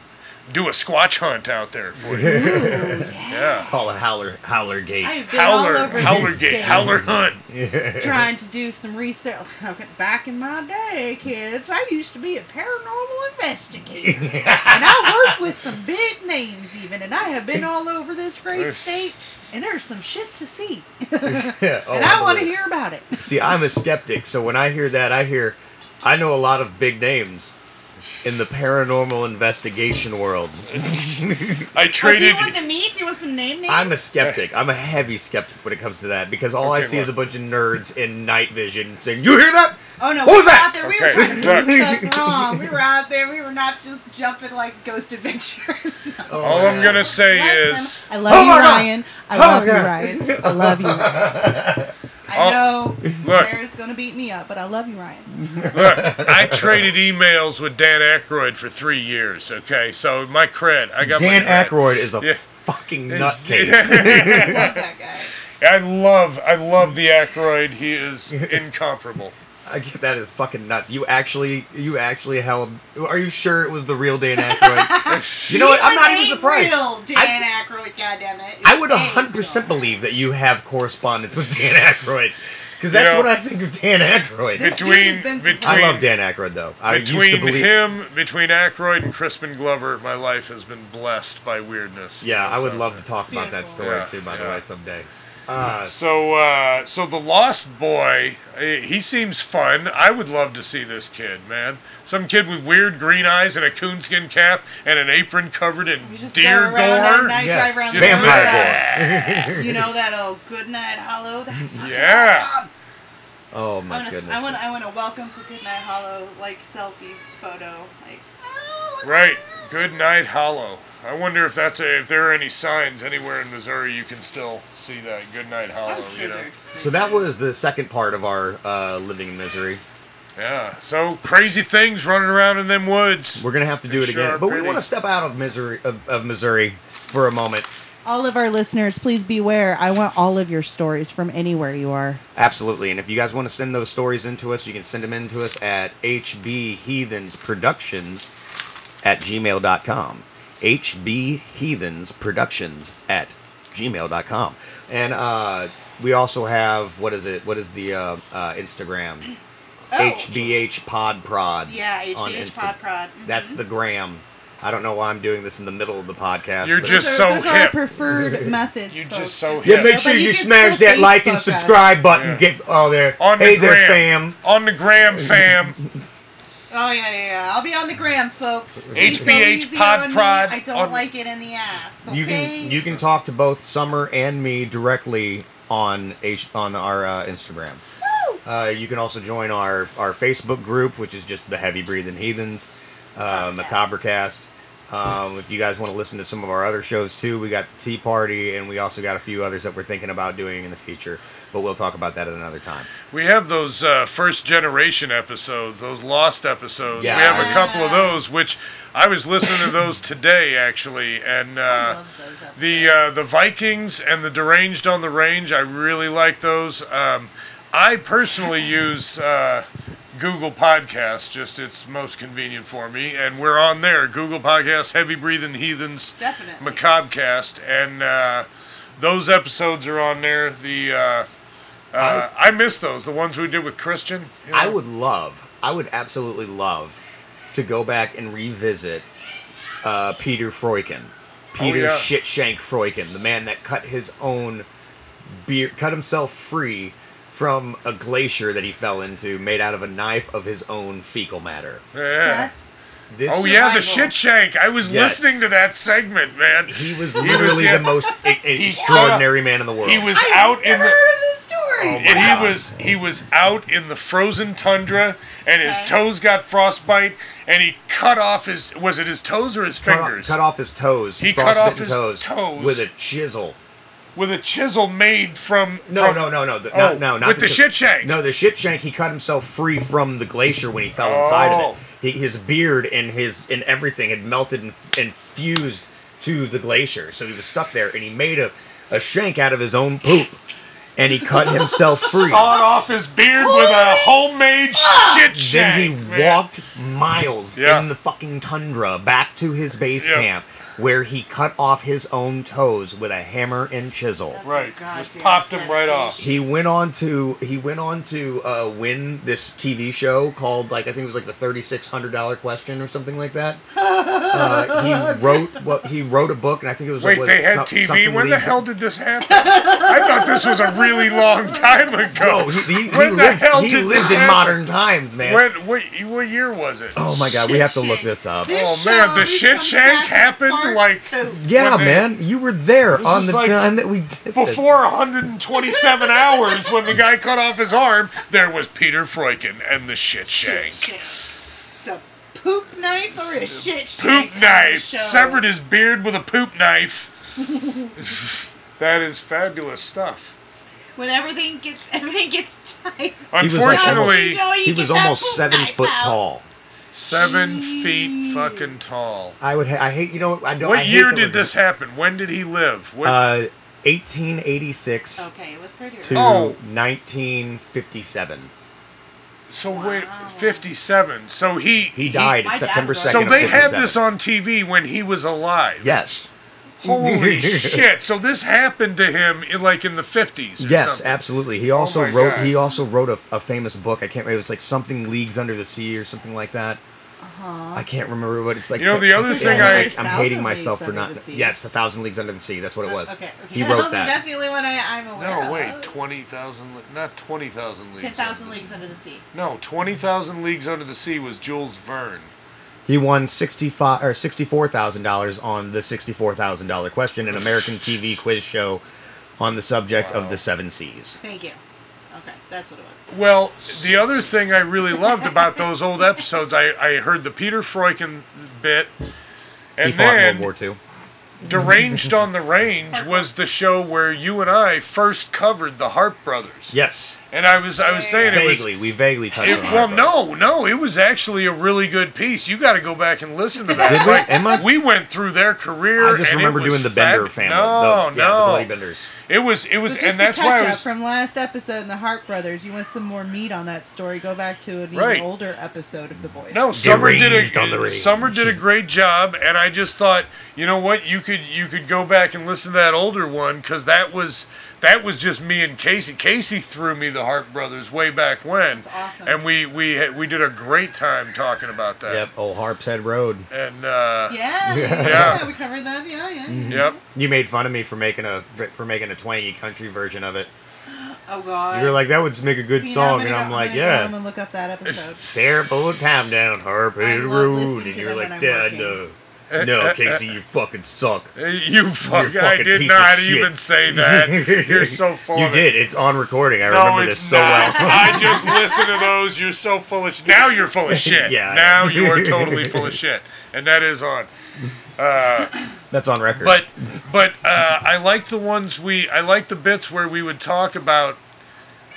do a squatch hunt out there for you. Ooh, Yeah. Call it Howler Howler I Gate. have been all Howler, over Howler this Gate, state Howler Hunt. trying to do some research. Okay, back in my day, kids, I used to be a paranormal investigator, and I worked with some big names even, and I have been all over this great state, and there's some shit to see, Yeah, oh, and I want to hear about it. See, I'm a skeptic, so when I hear that, I hear, I know a lot of big names in the paranormal investigation world. I Oh, do you traded. want the meat? Do you want some name names? I'm a skeptic. I'm a heavy skeptic when it comes to that because all I Okay, see is a look. bunch of nerds in night vision saying, "You hear that? Oh no, What we was were that? out there. We were Okay, trying to look. do stuff wrong. We were out there. We were not just jumping like Ghost Adventures. Oh, All I'm gonna say Bless is. I love Oh you, my God. Ryan. I Oh love my you, God. Ryan. I love you. Ryan. I Oh, know look. Sarah's gonna beat me up, but I love you, Ryan. look, I traded emails with Dan Aykroyd for three years. Okay, so my cred, I got Dan my cred. Aykroyd is a Yeah. fucking It's- nutcase. I love that guy. I love, I love the Aykroyd. He is incomparable. I get that is fucking nuts. You actually, you actually held. Are you sure it was the real Dan Aykroyd? you know what? I'm not was even surprised. Real Dan Aykroyd, goddammit. I would 100% believe that you have correspondence with Dan Aykroyd. Because that's You know, what I think of Dan Aykroyd. Between, between, I love Dan Aykroyd, though. I used to between believe. him, between Aykroyd and Crispin Glover, my life has been blessed by weirdness. Yeah, I would So- love to talk about that story Yeah, too. By the way, someday. Uh, So, uh, so the Lost Boy, eh, he seems fun. I would love to see this kid, man. Some kid with weird green eyes and a coonskin cap and an apron covered in just deer go around gore. night, Yeah. drive around Vampire neighborhood. You know that old Goodnight Hollow? That's Yeah. awesome. oh I my want to. goodness. I want. I want to welcome to Goodnight Hollow like selfie photo. Like. oh, look Right, Good Night Hollow. I wonder if that's a, if there are any signs anywhere in Missouri you can still see that Good Night Hollow. Sure You know. so that was the second part of our uh, living in misery. Yeah. So crazy things running around in them woods. We're gonna have to do it They sure again, are but we want to step out of misery of, of Missouri for a moment. All of our listeners, please beware. I want all of your stories from anywhere you are. Absolutely. And if you guys want to send those stories into us, you can send them in to us at hbheathensproductions at gmail.com. hbheathensproductions at gmail.com. And uh, we also have, what is it? What is the uh, uh, Instagram? HBH Pod Prod. Oh. Yeah, on HBH Insta- Pod Prod. Mhm. That's the gram. I don't know why I'm doing this in the middle of the podcast. You're just those so are, those are hip. preferred methods. You just folks, so Yeah, make But sure you, can smash still that like and subscribe button. Yeah. Get oh there. On the hey there, gram. fam. On the gram, fam. Oh yeah, yeah, yeah. I'll be on the gram, folks. HBH Be so easy Pod on me. Prod I don't on- like it in the ass. Okay. You can you can talk to both Summer and me directly on H, on our uh, Instagram. Uh, you can also join our our Facebook group, which is just the Heavy Breathing Heathens, uh, Podcast. Macabre Cast. Um, if you guys want to listen to some of our other shows too, we got the Tea Party, and we also got a few others that we're thinking about doing in the future. But we'll talk about that at another time. We have those uh, first generation episodes, those lost episodes. Yeah. We have a couple of those, which I was listening to those today actually, and uh, love those episodes. the uh, the Vikings and the Deranged on the Range. I really like those. Um, I personally use uh, Google Podcasts, just it's most convenient for me, and we're on there. Google Podcasts, Heavy Breathing Heathens, Definitely. Macabcast, and uh, those episodes are on there. The uh, uh, I miss those, the ones we did with Christian. you I would love, I would absolutely love to go back and revisit uh, Peter Freuchen. Peter Oh, yeah. Shitshank Freuchen, the man that cut his own beard, cut himself free from a glacier that he fell into, made out of a knife of his own fecal matter. Yeah. That's This Oh, oh yeah, the Survival. shit shank. I was Yes. listening to that segment, man. He was He was, literally yeah. the most e- extraordinary man in the world. He was I've out in never the heard of this story. Oh my and God. he was he was out in the frozen tundra and his Okay. toes got frostbite and he cut off his was it his toes or his cut off, fingers cut off his toes. He cut off his toes, toes. with a chisel. With a chisel made from No, from- no, no, no, the, Oh, no, no, not with the chi- shit shank. No, the shit shank. He cut himself free from the glacier when he fell inside of Oh. it. He, his beard and his and everything had melted and, and fused to the glacier, so he was stuck there. And he made a, a shank out of his own poop, and he cut himself free. sawed off his beard with a homemade shit shank. Then he man. walked miles Yeah. in the fucking tundra back to his base Yeah. camp, where he cut off his own toes with a hammer and chisel. Right, Goddamn just popped him right off. He went on to he went on to uh, win this TV show called like I think it was like the thirty six hundred dollar question or something like that. Uh, he wrote well he wrote a book and I think it was Wait, like they had some- TV. When the hell did this happen? I thought this was a really long time ago. No, he, he, he when the lived, hell he did lived this in happen? modern times, man. When what, what year was it? oh my god, we have to look this up. This Oh, man, the always shit comes shank happened, part like- yeah, they- man, you were there on the like time that we did this. Before 127 hours, when the guy cut off his arm, there was Peter Freuchen and the shit shank. Shit. It's a poop knife or a shit shank Poop knife. Severed his beard with a poop knife. that is fabulous stuff. When everything gets everything gets tight. He was like Unfortunately, You know you he was almost seven foot out. tall. Seven feet fucking tall. I would. Ha- I hate. You know. I don't. I What hate year did we're- this happen? When did he live? What, Uh, 1886 Okay, it was pretty to Oh. 1957. so wait, 57. So he He died My dad September was- 2nd. So they had this on TV when he was alive. Yes. Holy shit! So this happened to him in like in the 50s. Yes, something. absolutely. He also Oh wrote. God. He also wrote a, a famous book. I can't remember. It was like something leagues under the sea or something like that. Uh-huh. I can't remember what it's like. You know, the other thing Yeah, I- I'm hating myself for not. Yes, a thousand leagues under the sea. That's what it uh, was. Okay, okay. He wrote that. That's the only one I, I'm aware of. No, wait, 20,000, not 20,000 leagues. Ten thousand leagues under the sea. sea. No, 20,000 leagues under the sea was Jules Verne. He won sixty five or sixty four thousand dollars on the sixty four thousand dollar question, an American TV quiz show on the subject of the seven seas. Thank you. Okay, that's what it was. Well, the other thing I really loved about those old episodes, I, I heard the Peter Freuchen bit, He and fought in then World War II. Deranged on the Range was the show where you and I first covered the Harpe Brothers. Yes, And I was I was saying it was vaguely. we vaguely touched It, on well, that. no, no, it was actually a really good piece. You got to go back and listen to that. Did we? Like, Am I- we went through their career. I just and it remember was doing the Bender fab- family. No, the, no, Yeah, the Bloody Benders. it was it was, So just and that's to why catch I up was. from last episode in the Harpe Brothers, you want some more meat on that story? Go back to an Right. even older episode of The Boys. No, Summer did Deranged on the a. Summer did a great job, and I just thought, you know what, you could you could go back and listen to that older one because that was that was just me and Casey. Casey threw me the Harpe Brothers way back when, That's awesome. and we we had, we did a great time talking about that. Yep, old Harpe's Head Road. And uh, Yeah, yeah, Yeah. we covered that. Yeah, yeah. yep, You made fun of me for making a for making a twangy country version of it. Oh God. You're like that would make a good You know, song, gonna and I'm like, gonna go home yeah. and look up that episode. Terrible time down Harpe Head Road, and you're like, when Dad, working. no, no, Casey, you fucking suck. you fuck, I fucking did piece of not even say that. You're so full. You did. It. It's on recording. I No, remember this so not. well. I just listen to those. You're so full of. Sh- now you're full of shit. Yeah, Now you are totally full of shit, and that is on. That's on record. But but uh, I like the ones we I like the bits where we would talk about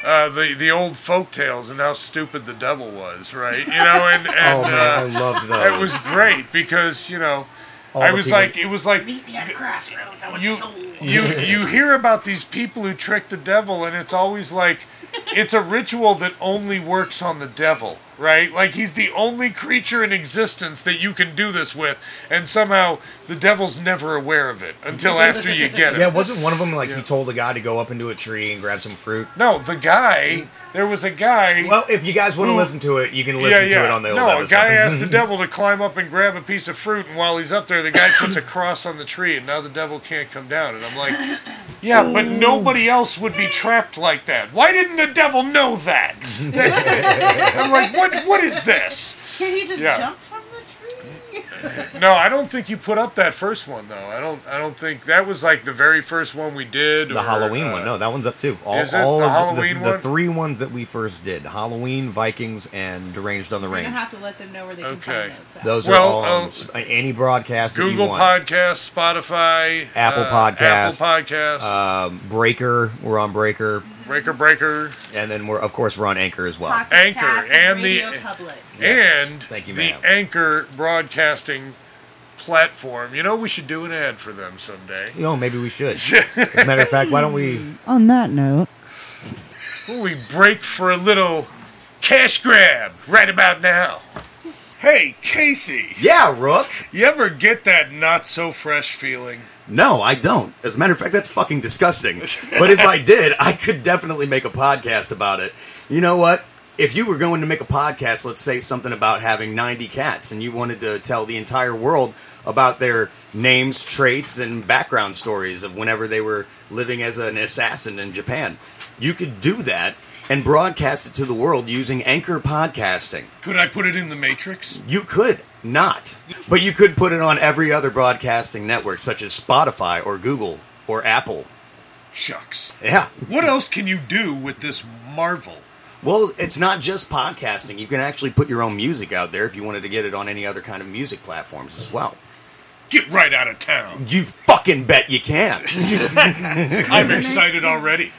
uh, the the old folk tales and how stupid the devil was, right? You know, and, and oh man, uh, I loved those. it was great because you know All I was people- like it was like Meet me at a crossroads. I want you your you you hear about these people who trick the devil and it's always like it's a ritual that only works on the devil right like he's the only creature in existence that you can do this with and somehow the devil's never aware of it until after you get it yeah, wasn't one of them like he told the guy to go up into a tree and grab some fruit? no the guy there was a guy Well, if you guys want to listen to it, you can listen to it on the old no, a guy asked the devil to climb up and grab a piece of fruit, and while he's up there, the guy puts a cross on the tree, and now the devil can't come down. And I'm like, yeah, but oh. nobody else would be trapped like that. Why didn't the devil know that? I'm like, what? What is this? Can he just Yeah. jump from the tree? No, I don't think you put up that first one though. I don't. I don't think that was like the very first one we did. The or, Halloween uh, one. No, that one's up too. All, is it all the of Halloween the, the one? three ones that we first did: Halloween, Vikings, and Deranged on the We're Range. gonna have to let them know where they can Okay. find those. Those Well, are all on uh, any broadcast Google you want. Podcasts, Spotify, Apple uh, Podcasts, Apple Podcasts, um, Breaker, we're on Breaker, Breaker Breaker, and then we're of course we're on Anchor as well. Pocket Anchor Cast and the- Radio Public. Yes. and Thank you, the Anchor Anchor broadcasting platform. You know, we should do an ad for them someday. You know, maybe we should. As a matter of fact, why don't we? On that note, Will we break for a little cash grab right about now? Hey, Casey, Yeah, Rook. you ever get that not so fresh feeling? No, I don't. As a matter of fact, that's fucking disgusting. But if I did, I could definitely make a podcast about it. You know what? If you were going to make a podcast, let's say something about having 90 cats, and you wanted to tell the entire world about their names, traits, and background stories of whenever they were living as an assassin in Japan, you could do that and broadcast it to the world using Anchor Podcasting. Could I put it in the Matrix? You could not, but you could put it on every other broadcasting network, such as Spotify or Google or Apple. Shucks. Yeah. What else can you do with this marvel? Well, it's not just podcasting. You can actually put your own music out there if you wanted to get it on any other kind of music platforms as well. Get right out of town. You fucking bet you can. I'm excited already.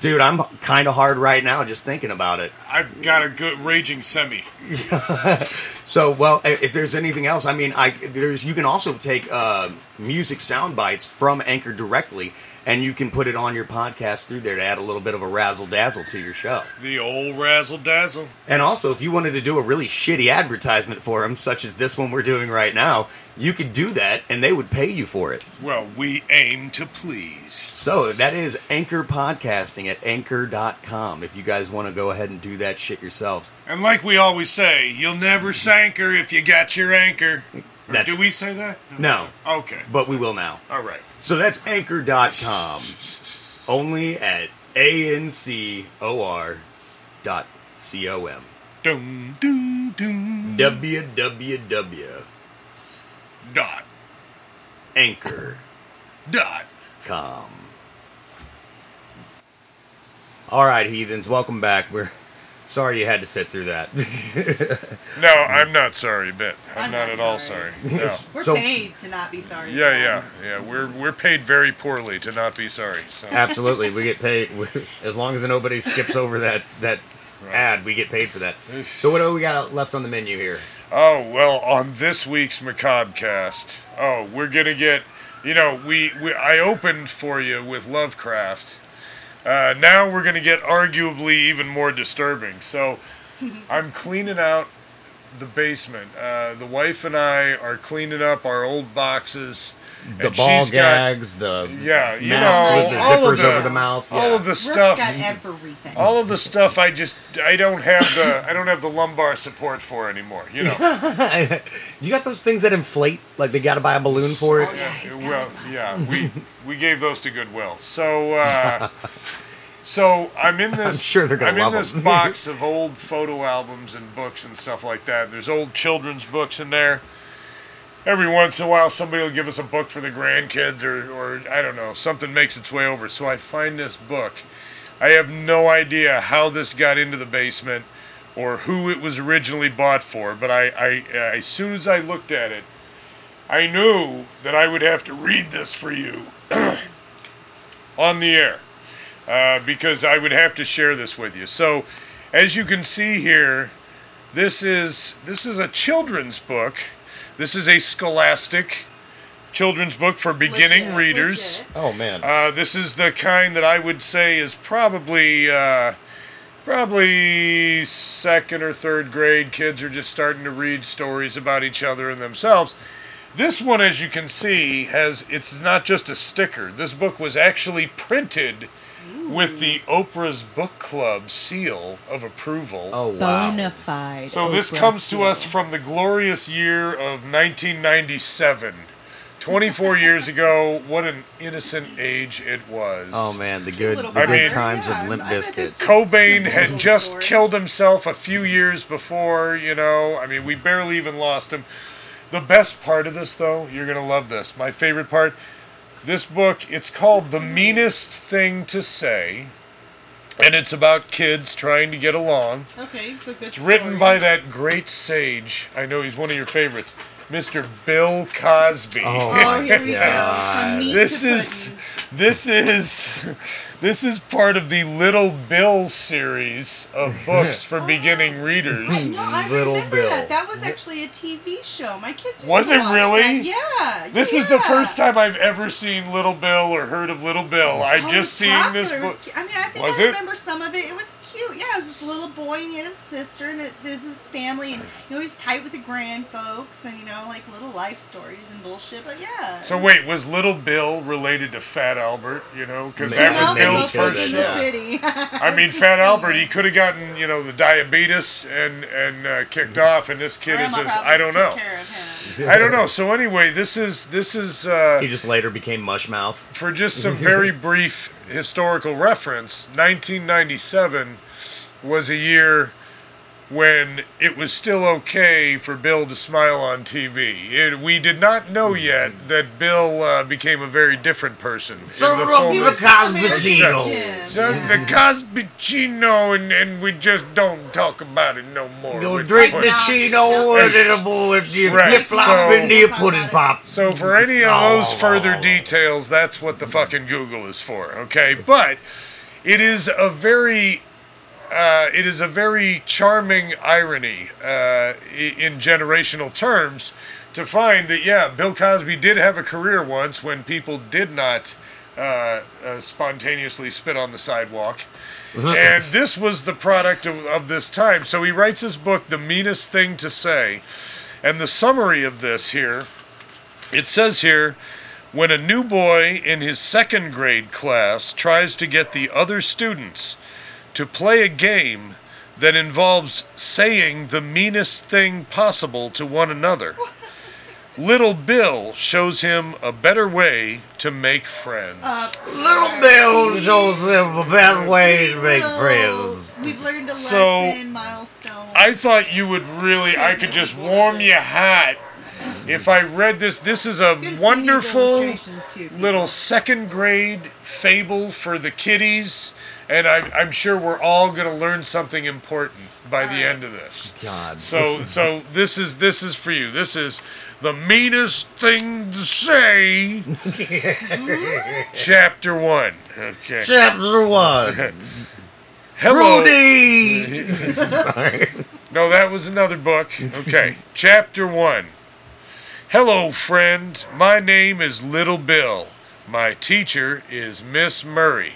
Dude, I'm kind of hard right now just thinking about it. I've got a good raging semi. So, well, if there's anything else, I mean, I there's you can also take uh, music sound bites from Anchor directly, and you can put it on your podcast through there to add a little bit of a razzle dazzle to your show. The old razzle dazzle. And also, if you wanted to do a really shitty advertisement for them, such as this one we're doing right now, you could do that, and they would pay you for it. Well, we aim to please. So that is Anchor Podcasting at Anchor.com. If you guys want to go ahead and do that shit yourselves, And like we always say, you'll never sanker if you got your anchor. That's- do we say that? no, Okay. but we will now. All right. So that's Anchor.com. Only at A N C O R dot C O M. Dum dum dum. www. Dot Anchor. dot. com. All right, heathens, welcome back. We're sorry you had to sit through that. No, I'm not sorry a bit. I'm, I'm not, not at all sorry. sorry. No. We're So- paid to not be sorry. Yeah, yeah, yeah. We're we're paid very poorly to not be sorry. So Absolutely, we get paid as long as nobody skips over that that ad. We get paid for that. So what do we got left on the menu here? Oh well, on this week's Macabre Cast, oh, we're gonna get. You know, we, we I opened for you with Lovecraft. Uh, now we're gonna get arguably even more disturbing. So, I'm cleaning out the basement. Uh, the wife and I are cleaning up our old boxes. The and ball she's got- gags, the yeah, you mask know, with the all of zippers the- over the mouth. all yeah. of the stuff. got everything. all of the stuff I just I don't have the I don't have the lumbar support for anymore. You know. you got those things that inflate, like they got to buy a balloon for it. Yeah, well, yeah, we we gave those to Goodwill. So, uh, so I'm in this. sure they're gonna I'm love in this 'em. box of old photo albums and books and stuff like that. There's old children's books in there. Every once in a while, somebody will give us a book for the grandkids, or, or I don't know, something makes its way over. So I find this book. I have no idea how this got into the basement or who it was originally bought for, but I, I as soon as I looked at it, I knew that I would have to read this for you on the air uh, because I would have to share this with you. So, as you can see here, this is this is a children's book. This is a scholastic children's book for beginning Legit, readers. legit. Oh man. Uh, this is the kind that I would say is probably uh, probably second or third grade. Kids are just starting to read stories about each other and themselves. This one, as you can see, has it's not just a sticker. This book was actually printed with the Oprah's Book Club seal of approval. oh wow. Bona fide. So this Oprah comes to us from the glorious year of 1997. 24 years ago, what an innocent age it was. Oh man, the good, the I good mean- times Yeah, of Limp I bet Biscuit. it's- Cobain had just story. killed himself a few years before, you know. I mean, we barely even lost him. The best part of this, though, you're going to love this. My favorite part this book, it's called The Meanest Thing to Say, and it's about kids trying to get along. Okay, so good. It's written by that great sage. I know he's one of your favorites, Mr. Bill Cosby. Oh, Oh, here we God. go. This is this is this is part of the Little Bill series of books for beginning readers. No, I Little remember Bill. that. That was actually a TV show. My kids. used Was to it watch really? that. Yeah. This yeah. is the first time I've ever seen Little Bill or heard of Little Bill. I Oh, just it was seen this popular. It book. cu- I mean, I think Was I it? remember some of it. It was cute. Yeah, it was this little boy and he had a sister and it, this is his family and you know he's tight with the grand folks and you know like little life stories and bullshit. But yeah. So wait, was Little Bill related to Fat Albert? You know, because that was they Bill's both Bill's lived first. in yeah. city. I mean, Fat Albert, he could have gotten you know the diabetes and and uh, kicked off, and this kid is Grandma as I don't know. care of him. I don't know. So anyway, this is this is uh, He just later became Mushmouth. for just some very brief historical reference. 1997 was a year when it was still okay for Bill to smile on TV. It, we did not know yet that Bill uh, became a very different person in the fullness- He was Cosmicino. Jim. So the Cosbicino, and, and we just don't talk about it no more. Go Which drink the Chino and it'll boy if you Right, flip flop so- into your pudding pop. So for any of Oh, those further oh. details, that's what the fucking Google is for, okay? But it is a very uh, it is a very charming irony uh, in generational terms to find that yeah, Bill Cosby did have a career once when people did not uh, uh, spontaneously spit on the sidewalk. and this was the product of, of this time. So he writes his book, The Meanest Thing to Say. And the summary of this here it says here when a new boy in his second grade class tries to get the other students to play a game that involves saying the meanest thing possible to one another, Little Bill shows him a better way to make friends. Uh, little Bill shows him a better way to make friends. We've learned a So, milestone. I thought you would really, I could just warm you hot if I read this. This is a You gotta see these wonderful. too, little second grade fable for the kiddies, and I'm, I'm sure we're all going to learn something important by the end of this. God. So so this is this is for you. This is the meanest thing to say. Chapter one. Okay. Chapter one. Hello. Rudy. Sorry. No, that was another book. Okay. Chapter 1. Hello, friend. My name is Little Bill. My teacher is Miss Murray.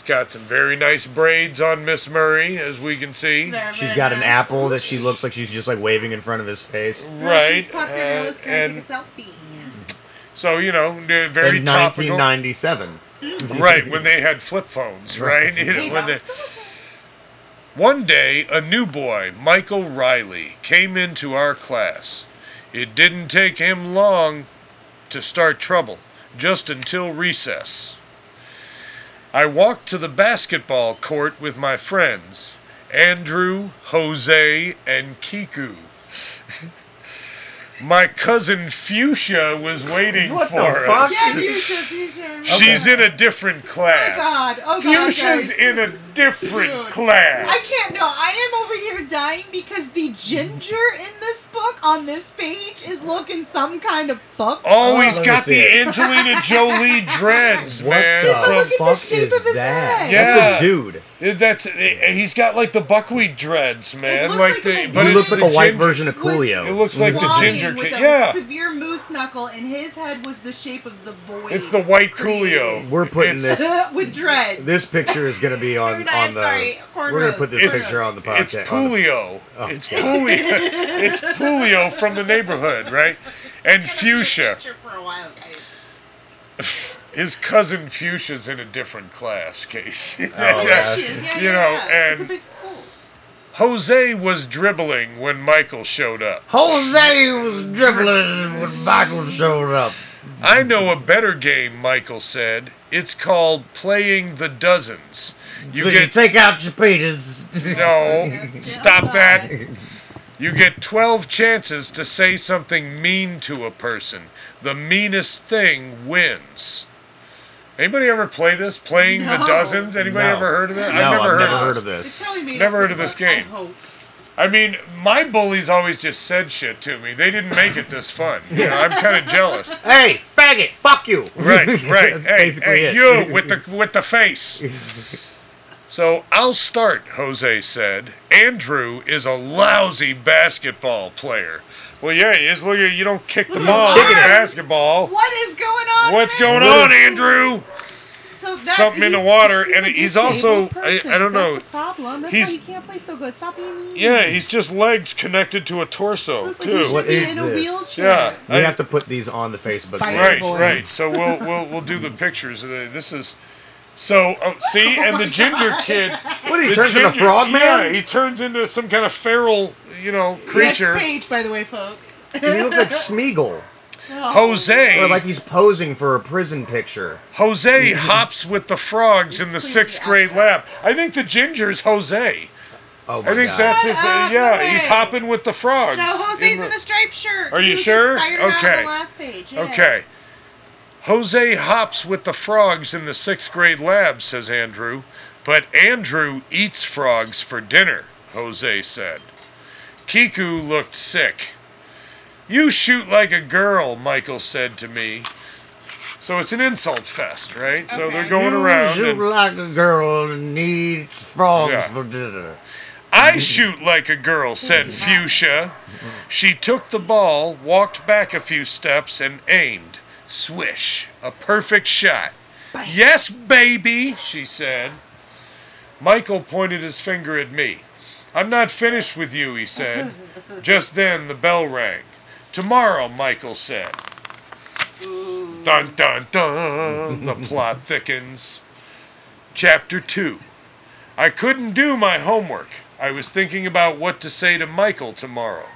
It's got some very nice braids on Miss Murray, as we can see. Very, She's very got an nice. apple that she looks like she's just like waving in front of his face. Right. She's puckering her uh, lips, trying to and take a selfie. so, you know, they're very in topical. 1997. Right, when they had flip phones, right? You know, Hey, when that they- was still. One day, a new boy, Michael Riley, came into our class. It didn't take him long to start trouble, just until recess. I walked to the basketball court with my friends, Andrew, Jose, and Kiku. My cousin Fuchsia was waiting What the for fuck? us. Yeah, future, future. She's in a different class. Oh God. Oh, God, Fuchsia's guys. in a different Dude. class. I can't. No, I am over here dying because the ginger in this book on this page is looking some kind of fuck. Oh, Oh, he's let me got the it. Angelina Jolie dreads, What man. the But look at the fuck is that? head. Yeah. That's a dude. That's he's got like the buckwheat dreads, man. looks Like, like the but he it's looks like the a white ginger- version of was Coolio. It looks like the walking ginger kid. Yeah. severe moose knuckle, and his head was the shape of the void. It's the white Coolio. We're putting It's- this. with dread. This picture is going to be on not, on the. sorry, we're going to put this It's- picture on the It's podcast. on the- Oh, it's Pulio. it's Pulio from the neighborhood, right? And Fuchsia. Picture for a while, guys. His cousin Fuchsia's in a different class, Case. Oh, Yeah, yeah. she is. Yeah, You yeah, know, yeah. it's a and- big school. Jose was dribbling when Michael showed up. Jose was dribbling when Michael showed up. I know a better game, Michael said. It's called playing the dozens. You So you get take out your Peters. no, stop that. You get 12 chances to say something mean to a person. The meanest thing wins. Anybody ever play this? Playing the dozens? Anybody No. ever heard of that? No, I've never I've heard never of heard this. of this. It's probably made Never heard of this game. I hope. I mean, my bullies always just said shit to me. They didn't make it this fun. You know, I'm kind of jealous. Hey, faggot! Fuck you! Right, right. That's hey, basically hey, it. you with the with the face. So I'll start, Jose said. Andrew is a lousy basketball player. Well, yeah, he is. Look at you. Don't kick the Look at ball his in arms. basketball. What is going on? What's man? going on, Andrew? So that, Something in the he's- water, he's and a he's also- disabled I- person. I don't know. That's the problem. That's He's- why he can't play so good. Stop being mean. Yeah, he's just legs connected to a torso Looks like he too. should What be is in a this? wheelchair. Yeah, We I- have to put these on the Facebook. Spider page. Right, boy. right. So we'll we'll we'll do the pictures. of the- This is so. Oh, see, and the ginger kid. What, he the turns into ginger- frog man? Yeah, he turns into some kind of feral, you know, creature. Next page, by the way, folks. And he looks like Smeagol. Jose. Or like he's posing for a prison picture. Jose hops with the frogs in the sixth completely grade lab. I think the ginger's Jose. Oh my I think god. that's his. Uh, yeah, no he's hopping with the frogs. No, Jose's in in the striped shirt. Are He you was sure? Just Okay. On the last page. Yeah. Okay. Jose hops with the frogs in the sixth grade lab, says Andrew. But Andrew eats frogs for dinner, Jose said. Kiku looked sick. You shoot like a girl, Michael said to me. So it's an insult fest, right? So they're going around. You around. shoot and- like a girl and needs frogs Yeah. for dinner. I shoot like a girl, said Fuchsia. She took the ball, walked back a few steps, and aimed. Swish. A perfect shot. Yes, baby, she said. Michael pointed his finger at me. I'm not finished with you, he said. Just then the bell rang. Tomorrow, Michael said. Dun dun dun. The plot thickens. Chapter 2. I couldn't do my homework. I was thinking about what to say to Michael tomorrow.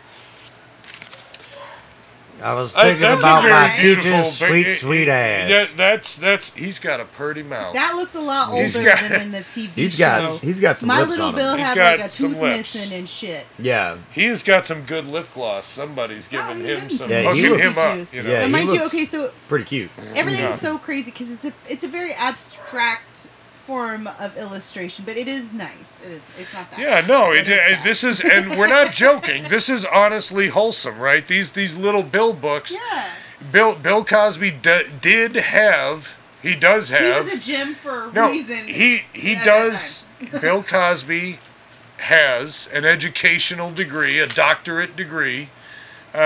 I was I- thinking that's about my beautiful teacher's sweet, It- sweet it- ass. that- that's that's he's got a pretty mouth. That looks a lot older He's got- than in the TV He's show. got he's got some My lips little on Bill him. He's had got like a some tooth lips. missing and shit. Yeah, he has got some good lip gloss. Somebody's oh, giving Oh, him some see. Yeah, he hooking looks- him up. You know? Yeah, But he mind you, okay, so pretty cute. everything's Yeah. so crazy because it's a it's a very abstract form of illustration, but it is nice. It is. It's not that. Yeah, no, it, this is, and we're not joking. This is honestly wholesome, right? These these little Bill books. Yeah. Bill Bill Cosby d- did have. He does have. He was a gym for a no, reason. he he does. Bill Cosby has an educational degree, a doctorate degree, uh,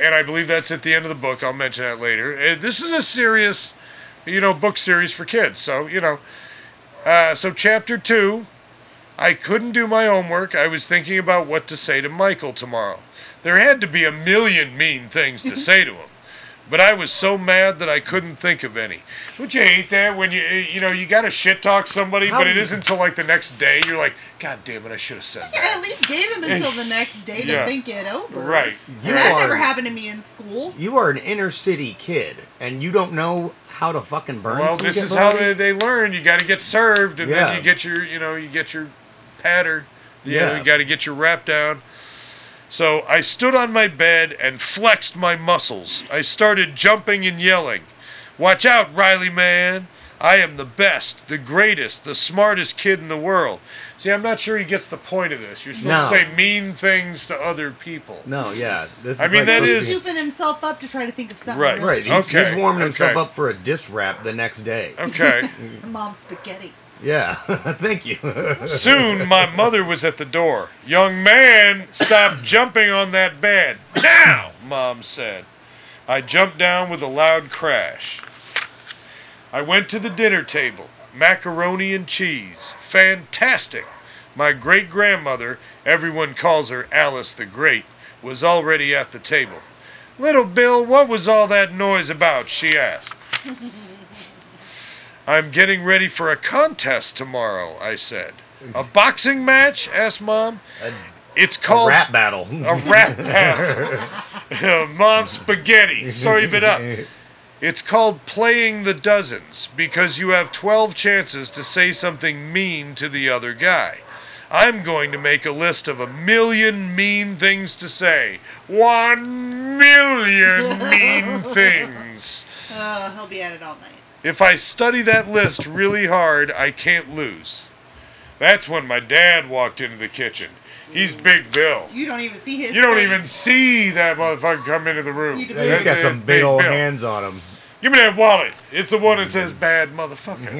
and I believe that's at the end of the book. I'll mention that later. Uh, this is a serious, you know, book series for kids. So you know, uh, so chapter two. I couldn't do my homework. I was thinking about what to say to Michael tomorrow. There had to be a million mean things to say to him. But I was so mad that I couldn't think of any. Don't you hate that when you you know you gotta shit talk somebody, How but it do you- isn't until like the next day you're like, God damn it, I should have said Yeah, that. at least gave him until the next day to Yeah. think it over. Right. You that are- never happened to me in school. You are an inner city kid, and you don't know how to fucking burn. Well, this is how they, they learn. You got to get served, and Yeah. then you get your, you know, you get your patter. You Yeah. know, you got to get your rap down. So I stood on my bed and flexed my muscles. I started jumping and yelling, Watch out, Riley man! I am the best, the greatest, the smartest kid in the world. See, I'm not sure he gets the point of this. You're supposed No. to say mean things to other people. No, yeah. This I is mean, like that supposed is- Scooping himself up to try to think of something. Right. really Right, he's, Okay, he's warming himself okay. up for a diss rap the next day. Okay. Mom spaghetti. Yeah, thank you. Soon my mother was at the door. Young man, stop jumping on that bed. Now, Mom said. I jumped down with a loud crash. I went to the dinner table. Macaroni and cheese. Fantastic. My great grandmother, everyone calls her Alice the Great, was already at the table. Little Bill, what was all that noise about? she asked. I'm getting ready for a contest tomorrow, I said. A boxing match? asked Mom. It's called a called rap battle. a rap battle. Mom spaghetti. Serve it up. It's called playing the dozens because you have 12 chances to say something mean to the other guy. I'm going to make a list of a million mean things to say. One million mean things. Uh, he'll be at it all night. If I study that list really hard, I can't lose. That's when my dad walked into the kitchen. He's Big Bill. You don't even see his. You don't face. even see that motherfucker come into the room. You can- Yeah, he's got some it, big old Bill. hands on him. Give me that wallet. It's the one that says bad motherfucker.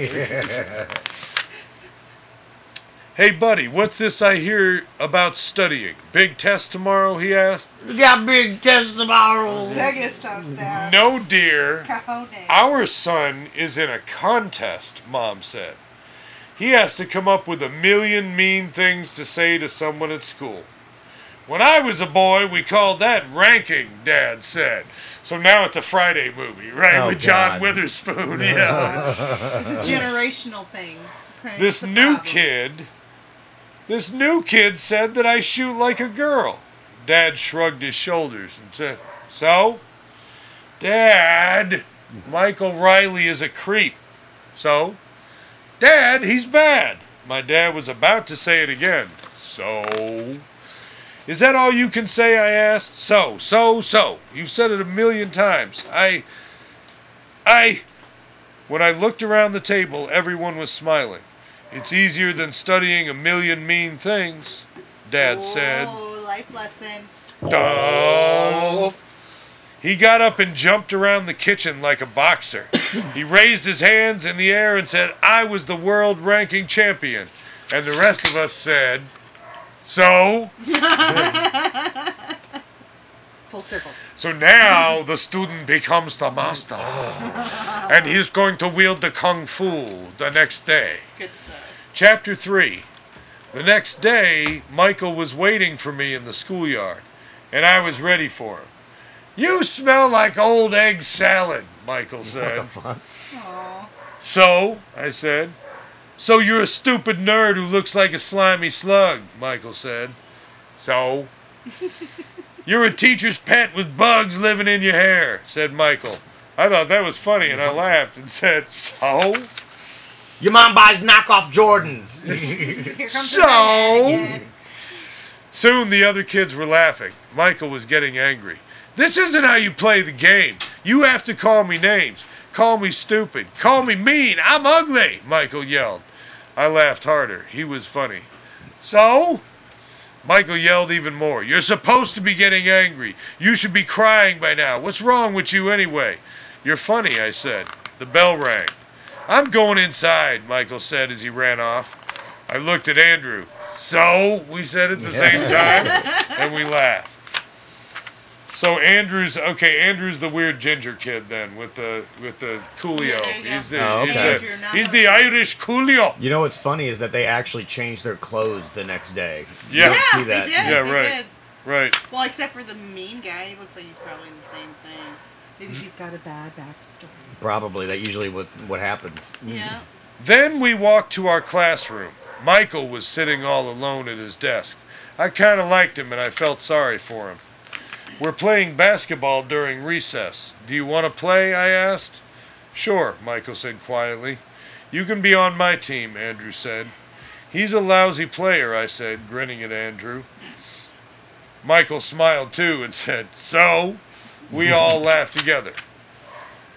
Hey, buddy, what's this I hear about studying? Big test tomorrow? He asked. We got big test tomorrow. Vegas touchdown. No, dear. Cajones. Our son is in a contest, Mom said. He has to come up with a million mean things to say to someone at school. When I was a boy, we called that ranking, Dad said. So now it's a Friday movie, right? Oh, With John God. Witherspoon. Yeah. It's a generational thing. Okay, this new problem. kid, this new kid said that I shoot like a girl. Dad shrugged his shoulders and said, So? Dad, Michael Riley is a creep. So? Dad, he's bad. My dad was about to say it again. So? Is that all you can say? I asked. So, so, so. You've said it a million times. I. I. When I looked around the table, everyone was smiling. It's easier than studying a million mean things, Dad said. Oh, life lesson. Duh. He got up and jumped around the kitchen like a boxer. he raised his hands in the air and said, I was the world ranking champion. And the rest of us said, So? Full circle. So now the student becomes the master. and he's going to wield the kung fu the next day. Good stuff. Chapter 3 The next day, Michael was waiting for me in the schoolyard, and I was ready for him. You smell like old egg salad, Michael said. What the fuck. Aw. So, I said. So you're a stupid nerd who looks like a slimy slug, Michael said. So? You're a teacher's pet with bugs living in your hair, said Michael. I thought that was funny, and I laughed and said, So? Your mom buys knockoff Jordans. Here comes So? the. Soon the other kids were laughing. Michael was getting angry. This isn't how you play the game. You have to call me names. Call me stupid. Call me mean. I'm ugly, Michael yelled. I laughed harder. He was funny. So? Michael yelled even more. You're supposed to be getting angry. You should be crying by now. What's wrong with you anyway? You're funny, I said. The bell rang. I'm going inside, Michael said as he ran off. I looked at Andrew. So, we said at the same time, and we laughed. So Andrew's okay. Andrew's the weird ginger kid then with the with the Coolio. Yeah, there he's the, Oh, he's, the he's the Irish Coolio. you know what's funny is that they actually changed their clothes the next day. You Yeah. don't Yeah, see they that. did. Yeah, they right. did. Right. Well, except for the mean guy, he looks like he's probably in the same thing. Maybe hmm. he's got a bad backstory. Probably that usually what what happens. Mm. Yeah. Then we walked to our classroom. Michael was sitting all alone at his desk. I kind of liked him and I felt sorry for him. We're playing basketball during recess. Do you want to play? I asked. Sure, Michael said quietly. You can be on my team, Andrew said. He's a lousy player, I said, grinning at Andrew. Michael smiled too and said, So? We all laughed together.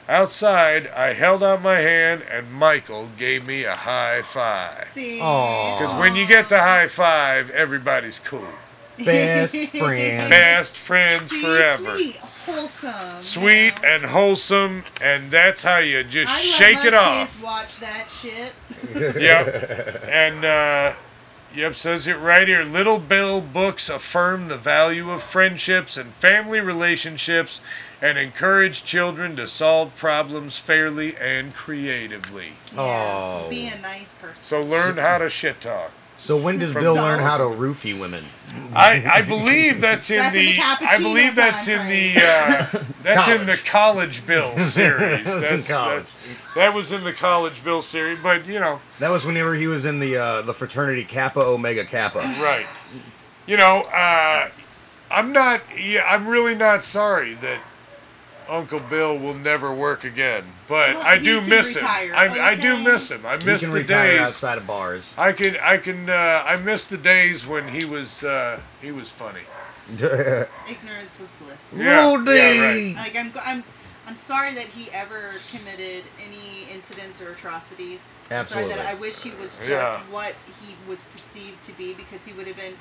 Outside, I held out my hand and Michael gave me a high five. See? Because when you get the high five, everybody's cool. Best friends. Best friends See, forever. Sweet, wholesome. Sweet you know? and wholesome, and that's how you just I shake let it my off. Kids watch that shit. Yep. And uh yep, says it right here. Little Bill books affirm the value of friendships and family relationships and encourage children to solve problems fairly and creatively. Oh. Be a nice person. So learn how to shit talk. So when does From- Bill learn how to roofie women? I, I believe that's in That's in the, the I believe that's time in the uh, that's in the College Bill series. That's in That's, college. that's- that was in the College Bill series, but you know, That was whenever he was in the uh, the fraternity Kappa Omega Kappa. Right. You know, uh, I'm not. Yeah, I'm really not sorry that Uncle Bill will never work again. But Well, I do miss retire, him. I, I do miss him. I He miss can the retire days. outside of bars. I can. I can. Uh, I miss the days when he was. Uh, he was funny. Ignorance was bliss. Yeah, Rudy! yeah, right. Like I'm, I'm, I'm sorry that he ever committed any incidents or atrocities. I'm Absolutely. Sorry that I wish he was just Yeah. what he was perceived to be because he would have been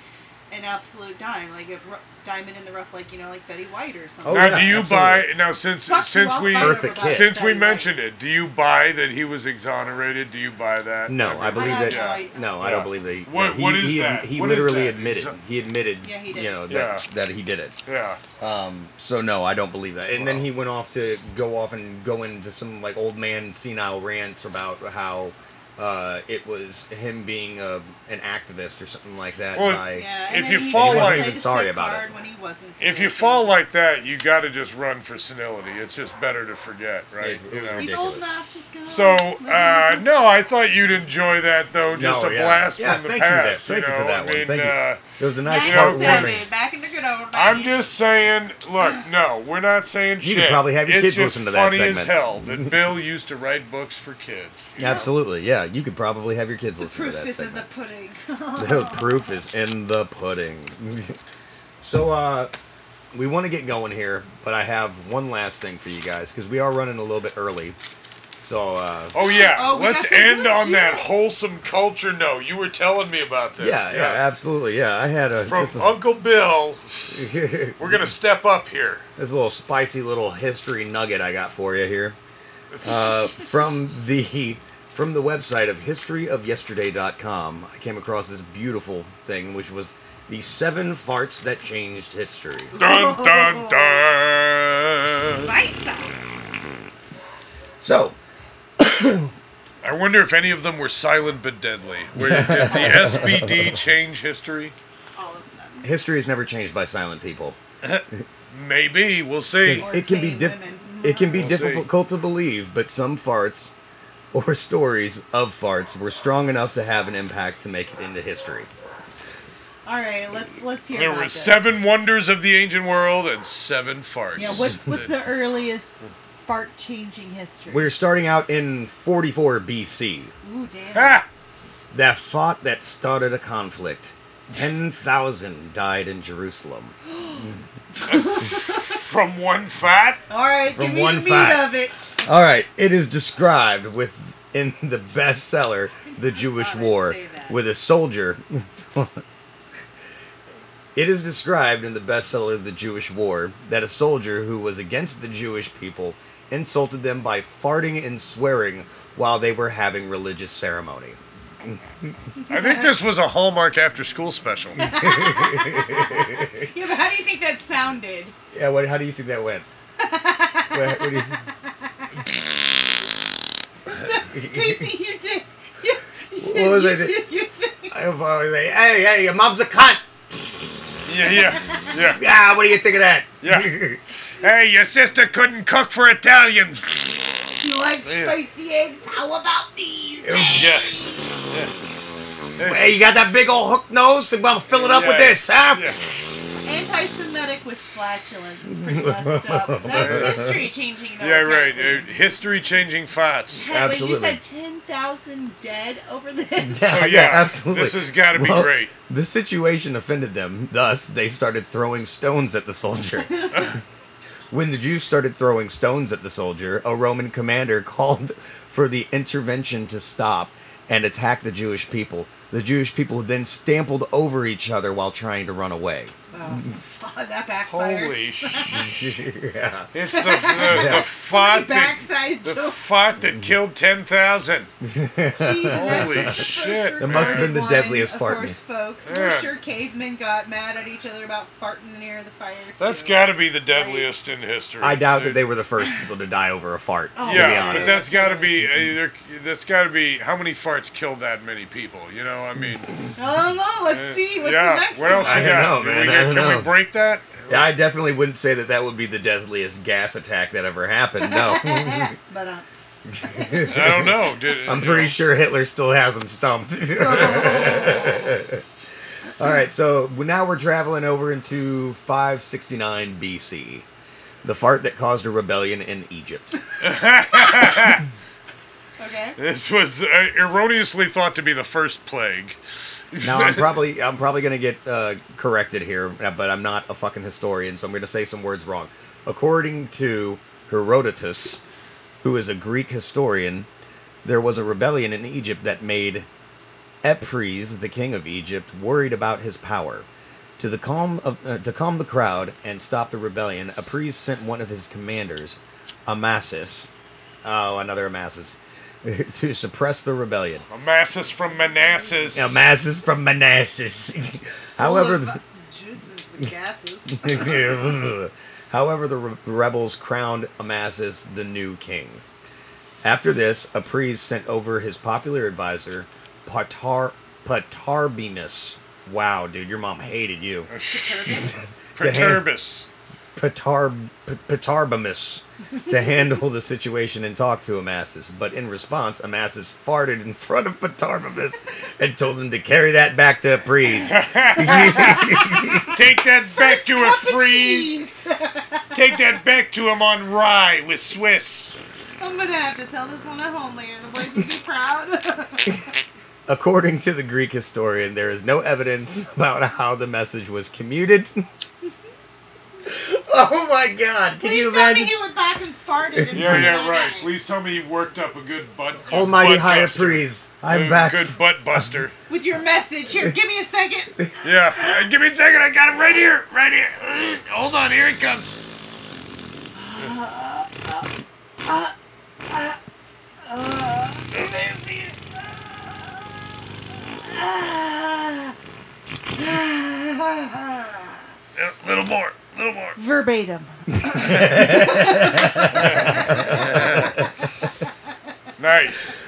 an absolute dime, like a diamond in the rough, like you know, like Betty White or something. Oh, now, yeah, do you absolutely. buy now since Fuck since we fight Eartha over Kitt. since Betty we White. mentioned it? Do you buy that he was exonerated? Do you buy that? No, I believe I that. have no idea. No, I don't believe that. He, What- he, what is he, that? He What is literally that? admitted. Exa- He admitted. Yeah, he did. You know that Yeah. that he did it. Yeah. Um, so no, I don't believe that. And then he went off to go off and go into some like old man senile rants about how uh, it was him being a, an activist or something like that. Well, by, Yeah, If you he fall played like- the even sorry about it. card When he wasn't If you fall like that, you got to just run for senility. It's just better to forget, right? It- it You know? he's old enough, just go. So, uh, no, I thought you'd enjoy that though. Just No, a yeah. blast Yeah, from the thank you, past. Thank you know? for that I one. mean, Thank you. uh, It was a nice You know, heartwarming. back in the good old I'm just saying. Look, no, we're not saying You shit. could probably have your it's kids listen to that funny as segment. hell that Bill used to write books for kids. you know? Absolutely, yeah. You could probably have your kids The listen to proof that is in the segment. Pudding. the proof is in the pudding. so, uh, we want to get going here, but I have one last thing for you guys because we are running a little bit early. So, uh, Oh yeah, Oh, let's end good on that wholesome culture note. You were telling me about this. yeah, yeah, absolutely, yeah. I had a From this, Uncle Bill, we're gonna step up here. this little spicy little history nugget I got for you here uh, from the from the website of historyofyesterday.com. I came across this beautiful thing, which was the seven farts that changed history. Dun dun dun. Nice. So, I wonder if any of them were silent but deadly. Where did the SBD change history? All of them. history is never changed by silent people. Maybe we'll see. It can be Or diff- tame women. it can be We'll see. difficult to believe, but some farts or stories of farts were strong enough to have an impact to make it into history. All right, let's let's hear it. There about were this. seven wonders of the ancient world and seven farts. Yeah, what's what's the earliest fart changing history? We're starting out in 44 BC. Ooh, damn. Ah! That fought that started a conflict. 10,000 died in Jerusalem. From one fat? All right, From give me one the meat fact. of it. All right, it is described with in the bestseller The Jewish I'd War say that. with a soldier It is described in the bestseller The Jewish War that a soldier who was against the Jewish people insulted them by farting and swearing while they were having religious ceremony. I think this was a Hallmark after school special. Yeah, but how do you think that sounded? Yeah, what, how do you think that went? what, what do you think? Casey, you did. You, you did. What was you I did your thing. I was like, hey, hey, your mom's a cunt. Yeah, yeah, yeah. Ah, what do you think of that? Yeah. Hey, your sister couldn't cook for Italians. You like Yeah. spicy eggs? How about these? It was- Yeah. Hey, you got that big old hook nose? I'm gonna fill it up with this, huh? Yeah. anti-Semitic with flatulence. It's pretty messed up. That's history changing. Though, Yeah, right. Uh, history changing thoughts. Ten- wait, you Absolutely. said ten thousand dead over this. So, yeah, absolutely. this has gotta be Well, great. The situation offended them. Thus, they started throwing stones at the soldier. when the Jews started throwing stones at the soldier, a Roman commander called for the intervention to stop and attack the Jewish people. The Jewish people then stampled over each other while trying to run away. Oh, that backfired. Holy shit. yeah. It's the, the, the fought that, backside the joke. fought that killed 10,000. Jeez, and that's Holy shit. first It must have been the deadliest one, fart. Of course, folks. Yeah. We're sure cavemen got mad at each other about farting near the fire. That's too. got to be the deadliest in history. I doubt that they were the first people to die over a fart. Oh, to be Yeah, but that's got to be uh, that's got to be how many farts killed that many people? You know, I mean, I don't know. Let's uh, see. What's yeah. the next what else one? I don't got? know, Can we man. I get- don't can we break that? Yeah, I definitely wouldn't say that that would be the deadliest gas attack that ever happened. No. But uh, I don't know. Did, I'm pretty know, sure Hitler still has them stumped. All right, so now we're traveling over into 569 BC, the fart that caused a rebellion in Egypt. okay. This was uh, erroneously thought to be the first plague. Now I'm probably I'm probably gonna get uh, corrected here, uh, but I'm not a fucking historian, so I'm gonna say some words wrong. According to Herodotus, who is a Greek historian, there was a rebellion in Egypt that made Apries, the king of Egypt, worried about his power. To the calm of, uh, to calm the crowd and stop the rebellion, Apries sent one of his commanders, Amasis, oh another Amasis, to suppress the rebellion. Amasis from Manassas. Amasis from Manassas. However, Full of, juices and gases. however, the re- rebels crowned Amasis the new king. After this, Apries sent over his popular advisor, Patar Patarbemus. Wow, dude, your mom hated you. to hand- Perturbus. Patar P- to handle the situation and talk to Amasis. But in response, Amasis farted in front of Patarbemus and told him to carry that back to Apries. Take that back to a Cup freeze. Take that back to him on rye with Swiss. I'm gonna have to tell this one at home later. The boys will be proud. According to the Greek historian, there is no evidence about how the message was commuted. Oh my god, can Please you tell imagine? me he went back and farted. In Yeah, yeah, of that right. guy. Please tell me you worked up a good butt. Almighty butt High buster. Apries, I'm A back. Good butt buster. With your message here, give me a second. Yeah. Uh, give me a second. I got him right here. Right here. Uh, hold on. Here it comes. A little more. A little more. Verbatim. Nice.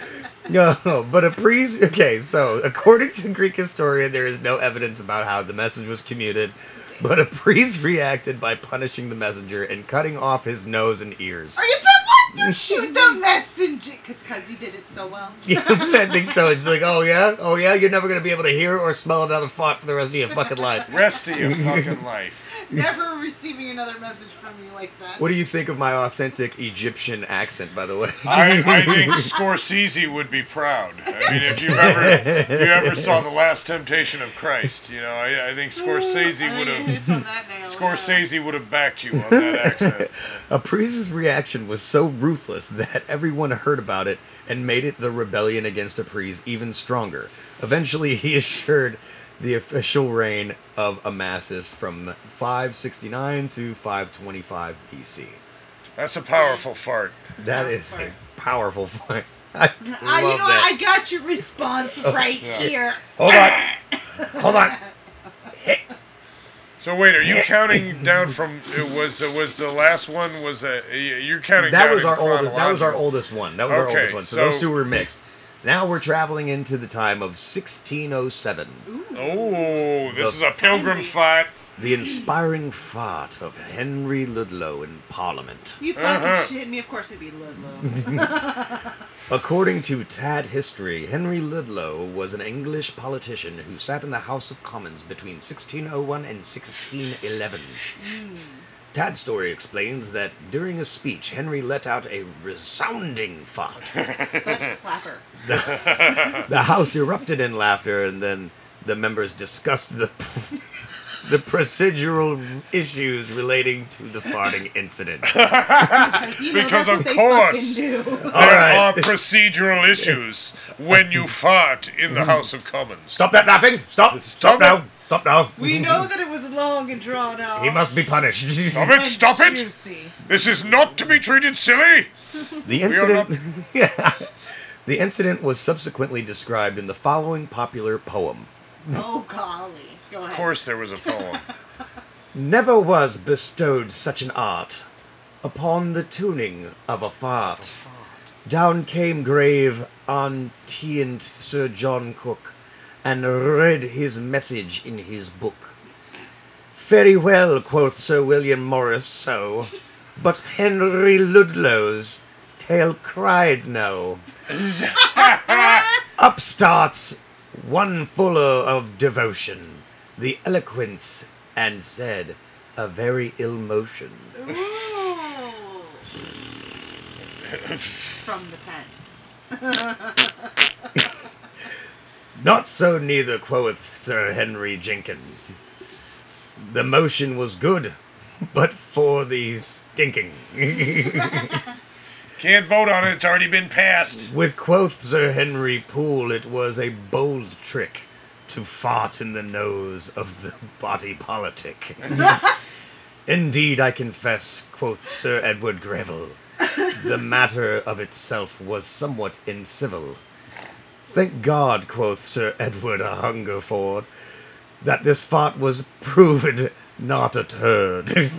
No, but a priest. Okay, so according to Greek historian, there is no evidence about how the message was commuted. But a priest reacted by punishing the messenger and cutting off his nose and ears. Are you what? You shoot the messenger because he did it so well. Yeah, I think so. It's like, oh yeah, oh yeah, you're never gonna be able to hear or smell another fart for the rest of your fucking life. Rest of your fucking life. Never receiving another message from you like that. What do you think of my authentic Egyptian accent, by the way? I, I think Scorsese would be proud. I mean, if you ever if you ever saw the Last Temptation of Christ, you know, I, I think Scorsese would have it's on that now, Scorsese would have backed you on that accent. Apries' reaction was so ruthless that everyone heard about it and made it the rebellion against Apries even stronger. Eventually, he assured the official reign of Amasis from 569 to 525 BC. That's a powerful fart. That is a powerful fight. I yeah. Ah, you know that. I got your response right here. Hold on. Hold on. So wait, are you counting down from? It was uh, was the last one? Was that you're counting? That down was our oldest. That was our oldest one. That was our oldest one. So, so- those two were mixed. Now we're traveling into the time of 1607. Oh, this The- is a pilgrim fight. The inspiring fart of Henry Ludlow in Parliament. You fucking uh-huh. shit me. Of course it'd be Ludlow. According to Tad history, Henry Ludlow was an English politician who sat in the House of Commons between 1601 and 1611. Hmm. Tad's story explains that during a speech, Henry let out a resounding fart. Clapper. the House erupted in laughter, and then the members discussed the the procedural issues relating to the farting incident. Because you know Because of course. fucking. There right. are procedural issues when you fart in the mm-hmm. House of Commons. Stop that laughing! Stop! Stop, Stop now! it. Stop now! We know that it was long and drawn out. He must be punished. Stop it! Stop it! juicy. This is not to be treated silly. The incident, yeah, the incident was subsequently described in the following popular poem. Oh golly. Go ahead. Of course, there was a poem. Never was bestowed such an art upon the tuning of a fart. Down came grave Antient Sir John Cook, and read his message in his book. Very well, quoth Sir William Morris, so, but Henry Ludlow's tale cried no. Up starts one fuller of devotion, the eloquence, and said, a very ill motion. From the pen. Not so neither, quoth Sir Henry Jenkin. The motion was good, but for the stinking. Can't vote on it. It's already been passed. With quoth Sir Henry Poole, it was a bold trick to fart in the nose of the body politic. Indeed, I confess, quoth Sir Edward Greville, the matter of itself was somewhat incivil. Thank God, quoth Sir Edward Hungerford, that this fart was proven not a turd.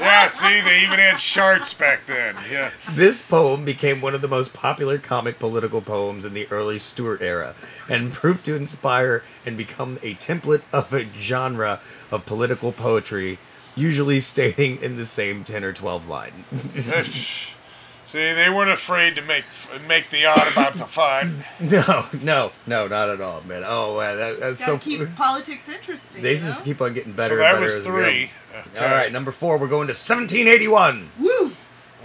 Yeah, see, they even had charts back then. Yeah. This poem became one of the most popular comic political poems in the early Stuart era and proved to inspire and become a template of a genre of political poetry, usually stating in the same 10 or 12 line. See, they weren't afraid to make make the odd about the fart. no, no, no, not at all, man. Oh, man, that, that's Gotta so keep politics interesting. They just know? keep on getting So better and that better. was as we go. three. All right, number four, we're going to 1781. Woo!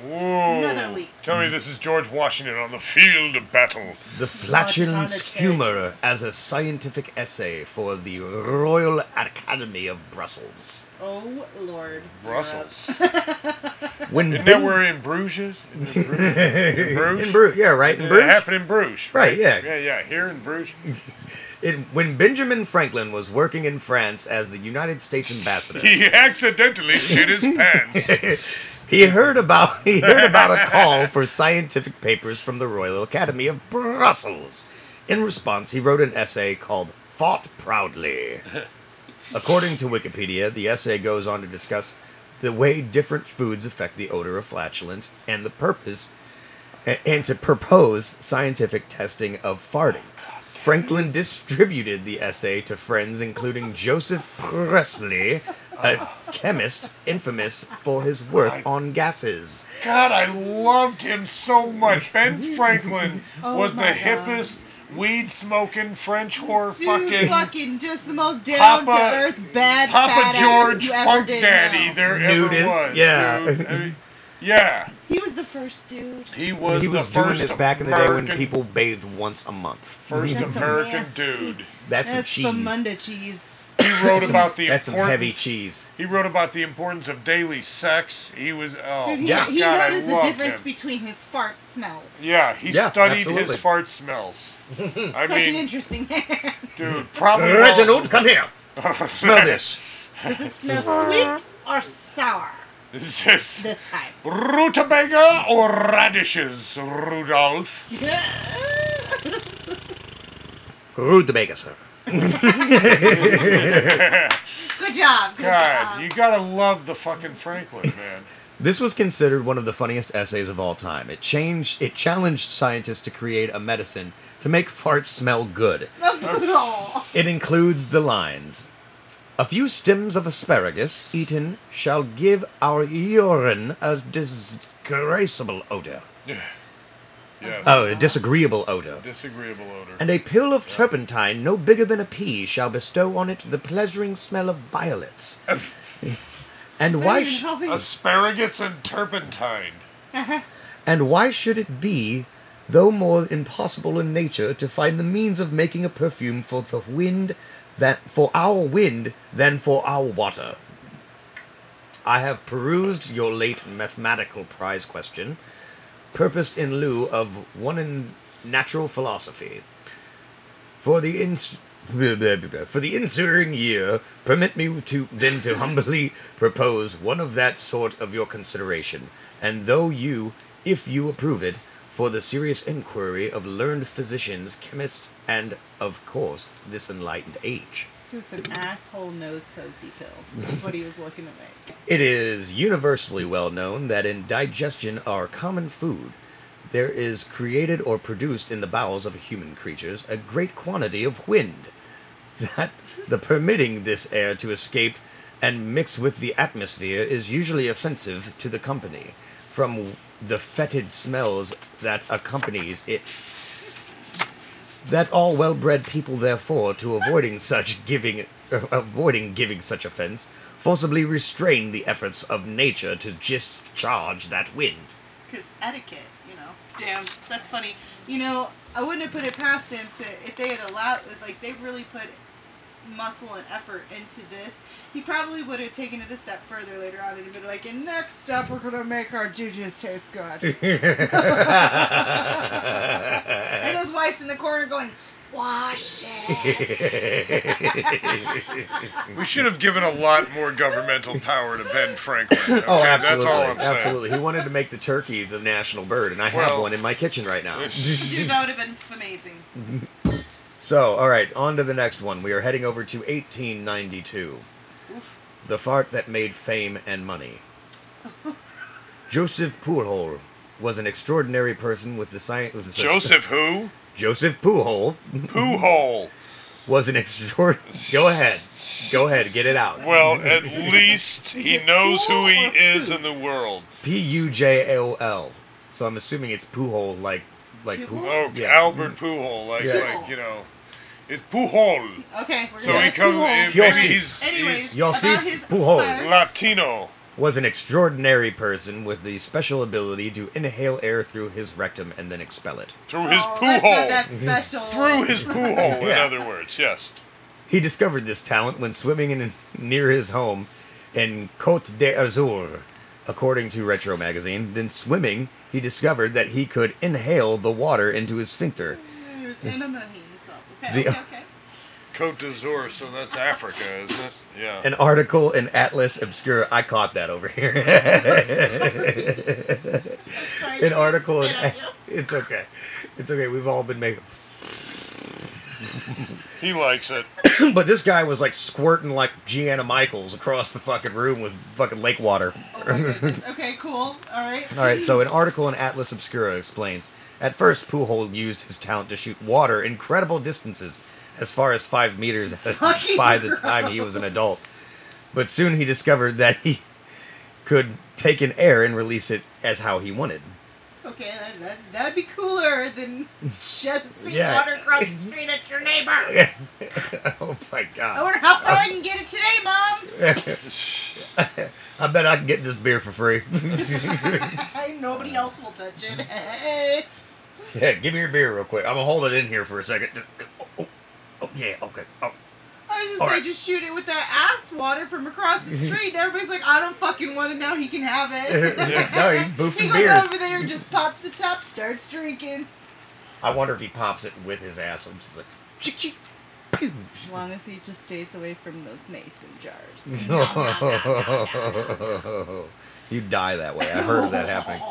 Whoa. Another leap. Tell me this is George Washington on the field of battle. The on Flatulence. Humor as a Scientific Essay for the Royal Academy of Brussels. Oh Lord. Brussels. When Isn't that Ben- where in Bruges? Isn't Bruges? In Bruges? in Bruges, yeah, right in It Bruges. happened in Bruges. Right, yeah. Yeah, yeah, here in Bruges. It, when Benjamin Franklin was working in France as the United States ambassador, He accidentally shit his pants. he heard about he heard about a call for scientific papers from the Royal Academy of Brussels. In response, he wrote an essay called "Fart Proudly." According to Wikipedia, the essay goes on to discuss the way different foods affect the odor of flatulence and the purpose and to propose scientific testing of farting. Franklin distributed the essay to friends including Joseph Priestley, a chemist infamous for his work on gases. God, I loved him so much. Ben Franklin Oh was the my God. hippest weed smoking French whore Dude, fucking fucking, just the most down to earth bad Papa fat George ass you ever Funk did Daddy know. there ever Nudist, was. yeah. dude. I mean, yeah. He was the first dude. He was he was the doing first this back in the day when people bathed once a month. first That's American dude. That's some That's cheese. some Munda cheese. He wrote about the That's some importance. heavy cheese. He wrote about the importance of daily sex. He was oh Dude, he, Yeah. he God, I noticed the loved difference him. between his fart smells. Yeah, he Yeah, studied absolutely. his fart smells. I Such an mean, interesting man. dude, probably Reginald, come here. Smell this. Does it smell sweet or sour Is this this time? rutabaga or radishes, Rudolph? Rutabaga, sir. Good job. Good God, job. you gotta love the fucking Franklin, man. This was considered one of the funniest essays of all time. It changed it challenged scientists to create a medicine to make farts smell good. No. It includes the lines A few stems of asparagus eaten shall give our urine a disgraceful odor. Yes. Oh, a disagreeable odor. Disagreeable odor. And a pill of turpentine no bigger than a pea shall bestow on it the pleasuring smell of violets. and why? Sh- Asparagus and turpentine. Uh-huh. and why should it be, though more impossible in nature, to find the means of making a perfume for the wind that for our wind than for our water? I have perused your late mathematical prize question, purposed in lieu of one in natural philosophy. For the ins- for the ensuing year, permit me to then to humbly propose one of that sort of your consideration, and though you, if you approve it, for the serious inquiry of learned physicians, chemists, and of course this enlightened age. So it's an asshole nose posy pill. That's what he was looking to make. It is universally well known that in digestion our common food, there is created or produced in the bowels of human creatures a great quantity of wind, that the permitting this air to escape and mix with the atmosphere is usually offensive to the company, from the fetid smells that accompanies it. That all well-bred people, therefore, to avoiding such giving, uh, avoiding giving such offense, forcibly restrain the efforts of nature to discharge that wind. Because etiquette, you know. Damn, that's funny. You know, I wouldn't have put it past him to if they had allowed, like they really put muscle and effort into this, he probably would have taken it a step further later on and been like, and next up we're gonna make our jujus taste good. and his wife's in the corner going, wash it. We should have given a lot more governmental power to Ben Franklin. Oh, okay? Oh, absolutely. That's all I'm saying. absolutely. He wanted to make the turkey the national bird, and I have one in my kitchen right now. Dude, that would have been amazing. So, all right, on to the next one. We are heading over to 1892. The fart that made fame and money. Joseph Poolhole was an extraordinary person with the science. Was a Joseph who? Joseph Poolhole poohole. was an extraordinary. Go ahead, go ahead, get it out. Well, at least he knows who he is in the world. P U J O L. So I'm assuming it's Poolhole, like like Poohole? Oh, Yeah. Albert Pujol, like, Yeah. like you know, it's Pujol. Okay, we're So he comes. Pujol- Maybe Yossi. he's, Anyways, he's Yossi about his Pujol. Latino. was an extraordinary person with the special ability to inhale air through his rectum and then expel it. Through his Oh, poo that's hole. that mhm. special. Through his poo hole, in Yeah. other words, yes. He discovered this talent when swimming in near his home in Côte d'Azur, according to Retro magazine. Then swimming, he discovered that he could inhale the water into his sphincter. There's enema himself. Okay, The- okay, okay. Cote d'Azur, so that's Africa, isn't it? Yeah. An article in Atlas Obscura. I caught that over here. Sorry, An article in. spit on you. It's okay. It's okay. We've all been making. he likes it. but this guy was like squirting like Gianna Michaels across the fucking room with fucking lake water. Oh. Okay, cool. All right. All right, so an article in Atlas Obscura explains. At first, Pujol used his talent to shoot water incredible distances, as far as five meters by the time he was an adult. But soon he discovered that he could take an air and release it as how he wanted. Okay, that, that, that'd be cooler than shedding Yeah. water across the street at your neighbor. oh my god. I wonder how far I um, can get it today, Mom. I bet I can get this beer for free. Nobody else will touch it. Yeah, give me your beer real quick. I'm gonna hold it in here for a second. Oh, oh, oh, oh, yeah, okay. Oh. I was just All saying, right. just shoot it with that ass water from across the street. And everybody's like, I don't fucking want it now. He can have it. no, he's he goes beers. over there, just pops the top, starts drinking. I wonder if he pops it with his ass. I'm just like, chick, chick. As long as he just stays away from those mason jars. you die that way. I've heard of that happening.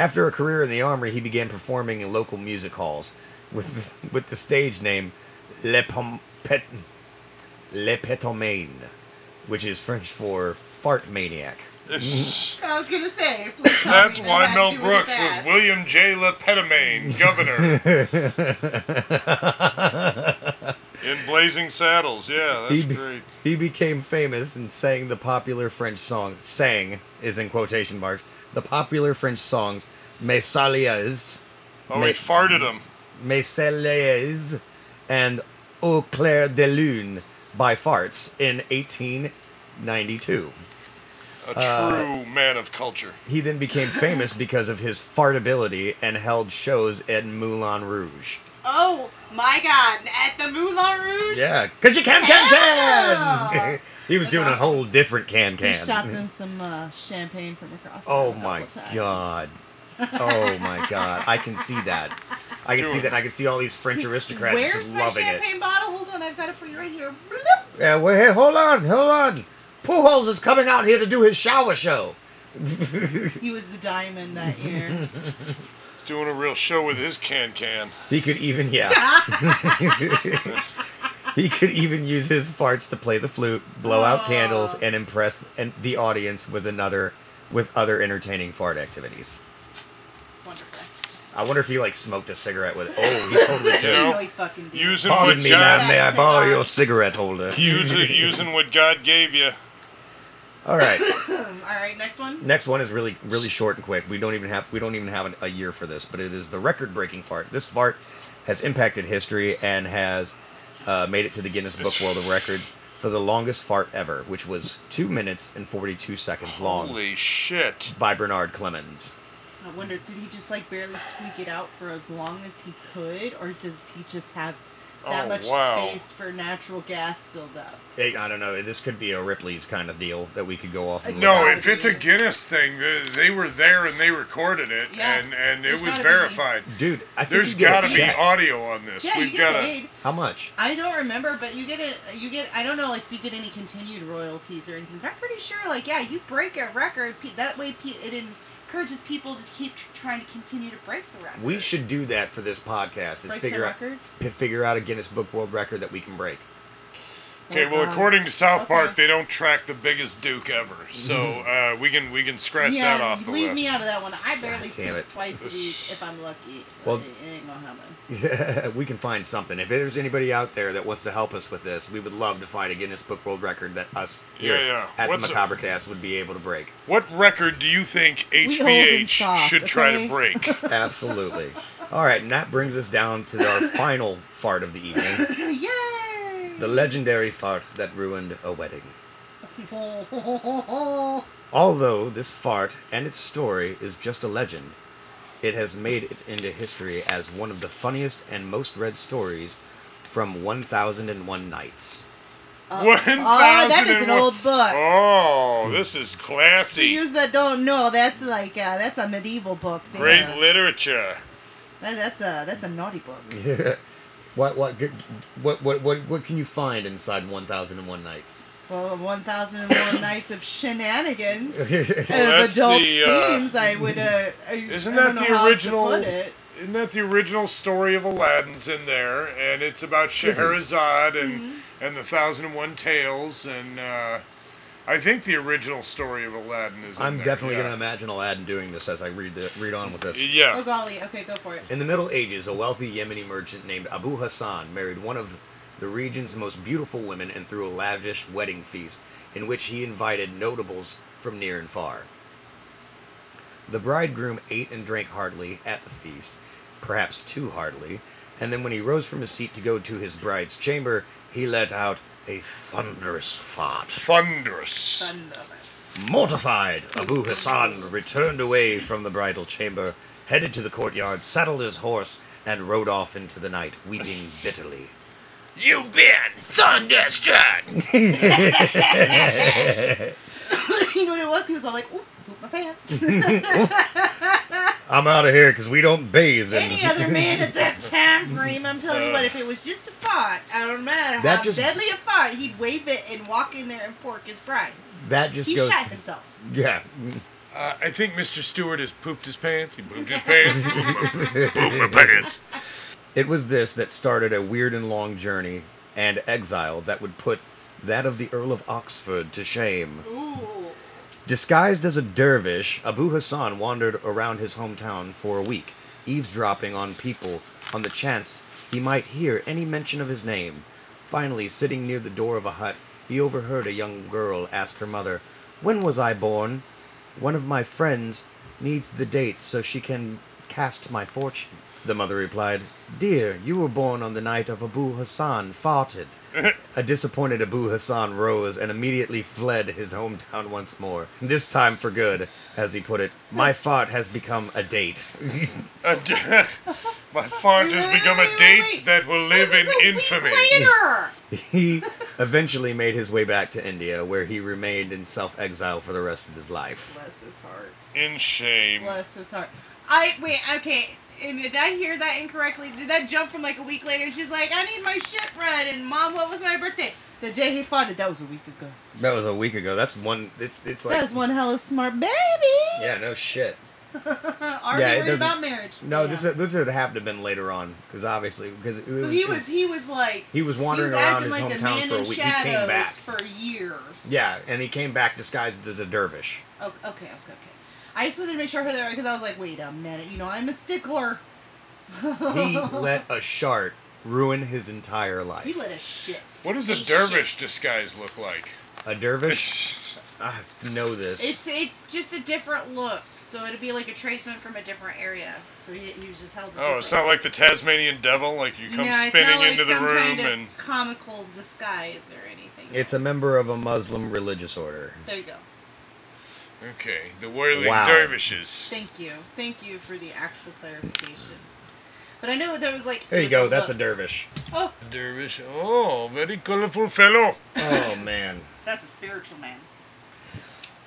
After a career in the army, he began performing in local music halls with with the stage name Le Pom- Pet Le Petomane, which is French for fart maniac. I was gonna say. please tell That's me why had Mel Brooks his was. William J. LePetomane, governor in Blazing Saddles. Yeah, that's he, be- great. he became famous and sang the popular French song. Sang is in quotation marks. The popular French songs Mes Saliers, Oh, Ma- he farted him. Mes Saliers, and Au clair de lune by Farts in 1892. A Uh, true man of culture. He then became famous because of his fartability and held shows at Moulin Rouge. Oh my God! At the Moulin Rouge. Yeah, because you can't can, can! Yeah. he was doing a whole different can, He can. shot them some uh, champagne from across. Oh room my times. god. Oh my god. I can see that. I can see that. I can see all these French aristocrats Where's just my loving it. champagne bottle? Hold on, I've got it for you right here. Bloop. Yeah, well, hey, hold on, hold on. Pujols is coming out here to do his shower show. He was the diamond that year. Doing a real show with his can can. He could even, yeah. he could even use his farts to play the flute, blow out candles, and impress and the audience with another, with other entertaining fart activities. Wonderful. I wonder if he like smoked a cigarette with. Oh, he totally You could. know, No, he fucking did. Using Pardon what me, God, ma'am. May I borrow your cigarette holder? using, using what God gave you. All right. All right, next one. Next one is really really short and quick. We don't even have we don't even have an, a year for this, but it is the record-breaking fart. This fart has impacted history and has uh, made it to the Guinness Book World of Records for the longest fart ever, which was two minutes and forty-two seconds long Holy shit. by Bernard Clemmens. I wonder, did he just like barely squeak it out for as long as he could, or does he just have that Oh, much wow. space for natural gas buildup? Hey, I don't know. This could be a Ripley's kind of deal that we could go off. And No, look at. if it's a Guinness thing, they were there and they recorded it, Yeah. and, and There's it was gotta be- verified. dude, I think There's you get got to be audio on this. Yeah, We've got get to. How much? I don't remember, but you get it. You get. I don't know, like if you get any continued royalties or anything. But I'm pretty sure, like yeah, you break a record. That way, pe- it encourages people to keep trying to continue to break the record. We should do that for this podcast. Is Break figure out records. figure out a Guinness Book World Record that we can break. Okay, Oh, well, according to South Park, Okay. they don't track the biggest Duke ever, so uh, we can we can scratch yeah, that off the list. leave list. me out of that one. I barely God damn poop it. twice a week if I'm lucky. Well- Well, it ain't gonna happen. we can find something. If there's anybody out there that wants to help us with this, we would love to find a Guinness Book World Record that us here Yeah, yeah. at What's the a- Macabre Cast would be able to break. What record do you think We hold in HBH soft, should try okay? to break? Absolutely. All right, and that brings us down to our final fart of the evening Yay! The legendary fart that ruined a wedding. Although this fart and its story is just a legend, it has made it into history as one of the funniest and most read stories from 1001 Nights. One oh, that is an old book. Oh, this is For classy. you that don't know, that's like uh, that's a medieval book. there. Great literature. That- That's a that's a naughty book. what, what, what, what, what, what can you find inside 1001 Nights? Well, 1001 Nights of Shenanigans. Well, and that's adult the, uh, themes, I would. Uh, Isn't I that the how else to original- put it. Isn't that the original story of Aladdin's in there? And it's about Is it? Scheherazade and Mm-hmm. and the Thousand and One Tales, and uh, I think the original story of Aladdin is. I'm there, definitely yeah. going to imagine Aladdin doing this as I read the, read on with this. Yeah. Oh Yeah. golly, okay, go for it. In the Middle Ages, a wealthy Yemeni merchant named Abu Hassan married one of the region's most beautiful women and threw a lavish wedding feast in which he invited notables from near and far. The bridegroom ate and drank heartily at the feast, perhaps too heartily, and then when he rose from his seat to go to his bride's chamber, he let out a thunderous fart. Thunderous. Thunder. Mortified, Abu Hassan returned away from the bridal chamber, headed to the courtyard, saddled his horse, and rode off into the night, weeping bitterly. You've been thunderstruck. you know what it was? He was all like, "Ooh, poop my pants." I'm out of here because we don't bathe. Any other man at that time frame, I'm telling you what, if it was just a fart, I don't matter That how just- deadly a fart, he'd wave it and walk in there and pork his bride. that just He goes. shot himself. Yeah. Uh, I think Mr. Stewart has pooped his pants. He pooped his pants. Pooped my pants. It was this that started a weird and long journey and exile that would put that of the Earl of Oxford to shame. Ooh. Disguised as a dervish, Abu Hassan wandered around his hometown for a week, eavesdropping on people on the chance he might hear any mention of his name. Finally, sitting near the door of a hut, he overheard a young girl ask her mother, When was I born? One of my friends needs the dates so she can cast my fortune. The mother replied, Dear, you were born on the night of Abu Hassan farted. A disappointed Abu Hassan rose and immediately fled his hometown once more. This time for good, as he put it. My fart has become a date. A d- My fart has Wait, wait, become wait, a wait, date wait. that will live in This is a infamy. Week later. he eventually made his way back to India, where he remained in self exile for the rest of his life. Bless his heart. In shame. Bless his heart. I wait. Okay. And did I hear that incorrectly? Did that jump from like a week later? And she's like, "I need my shit read." And mom, what was my birthday? The day he fought it. That was a week ago. That was a week ago. That's one. It's it's like that was one hell of smart baby. yeah, no shit. Already Yeah, it worried about marriage. No, Damn. this is- this would have to have been later on because obviously because it was, he was he was like he was he wandering was around his like hometown for a week. He came back. for years. Yeah, and he came back disguised as a dervish. Oh, okay, okay, okay. I just wanted to make sure I heard that because I was like, wait a minute, you know, I'm a stickler. He let a shark ruin his entire life. He let a shit. What does a shit. dervish disguise look like? a dervish? I know this. It's it's just a different look. So it'd be like a tradesman from a different area. So he, he was just held. a Oh, it's not like the Tasmanian devil, like you come No, it's spinning not like into the room kind of and. comical disguise or anything. It's a member of a Muslim religious order. There you go. Okay, the whirling Wow. dervishes. Thank you. Thank you for the actual clarification. But I know there was like. There you go. was That's a dervish. Oh, Dervish. Oh, very colorful fellow. Oh man. that's a spiritual man.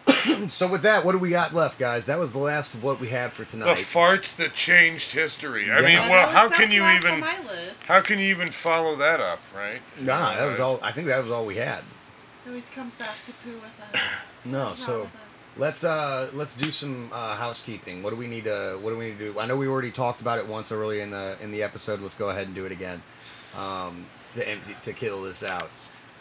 So with that, what do we got left, guys? That was the last of what we had for tonight. The farts that changed history. I Yeah. mean, Uh, well, was- how can you even how can you even follow that up, right? nah, that was all. I think that was all we had. He always comes back to poo with us. No, so- with us? Let's uh let's do some uh, housekeeping. What do we need to What do we need to do? I know we already talked about it once early in the in the episode. Let's go ahead and do it again um, to empty to kill this out.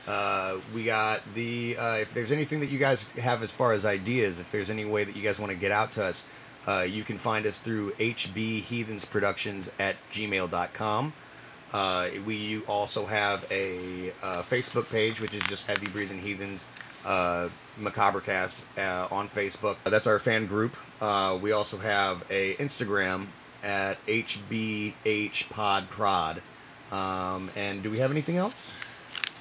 Uh, we got the uh, if there's anything that you guys have as far as ideas, if there's any way that you guys want to get out to us, uh, you can find us through HB Heathens Productions at gmail.com. Uh, we also have a uh, Facebook page, which is just Heavy Breathing Heathens uh, Macabrecast uh, on Facebook. That's our fan group. Uh, we also have a Instagram at HBHPodProd. Um, and do we have anything else?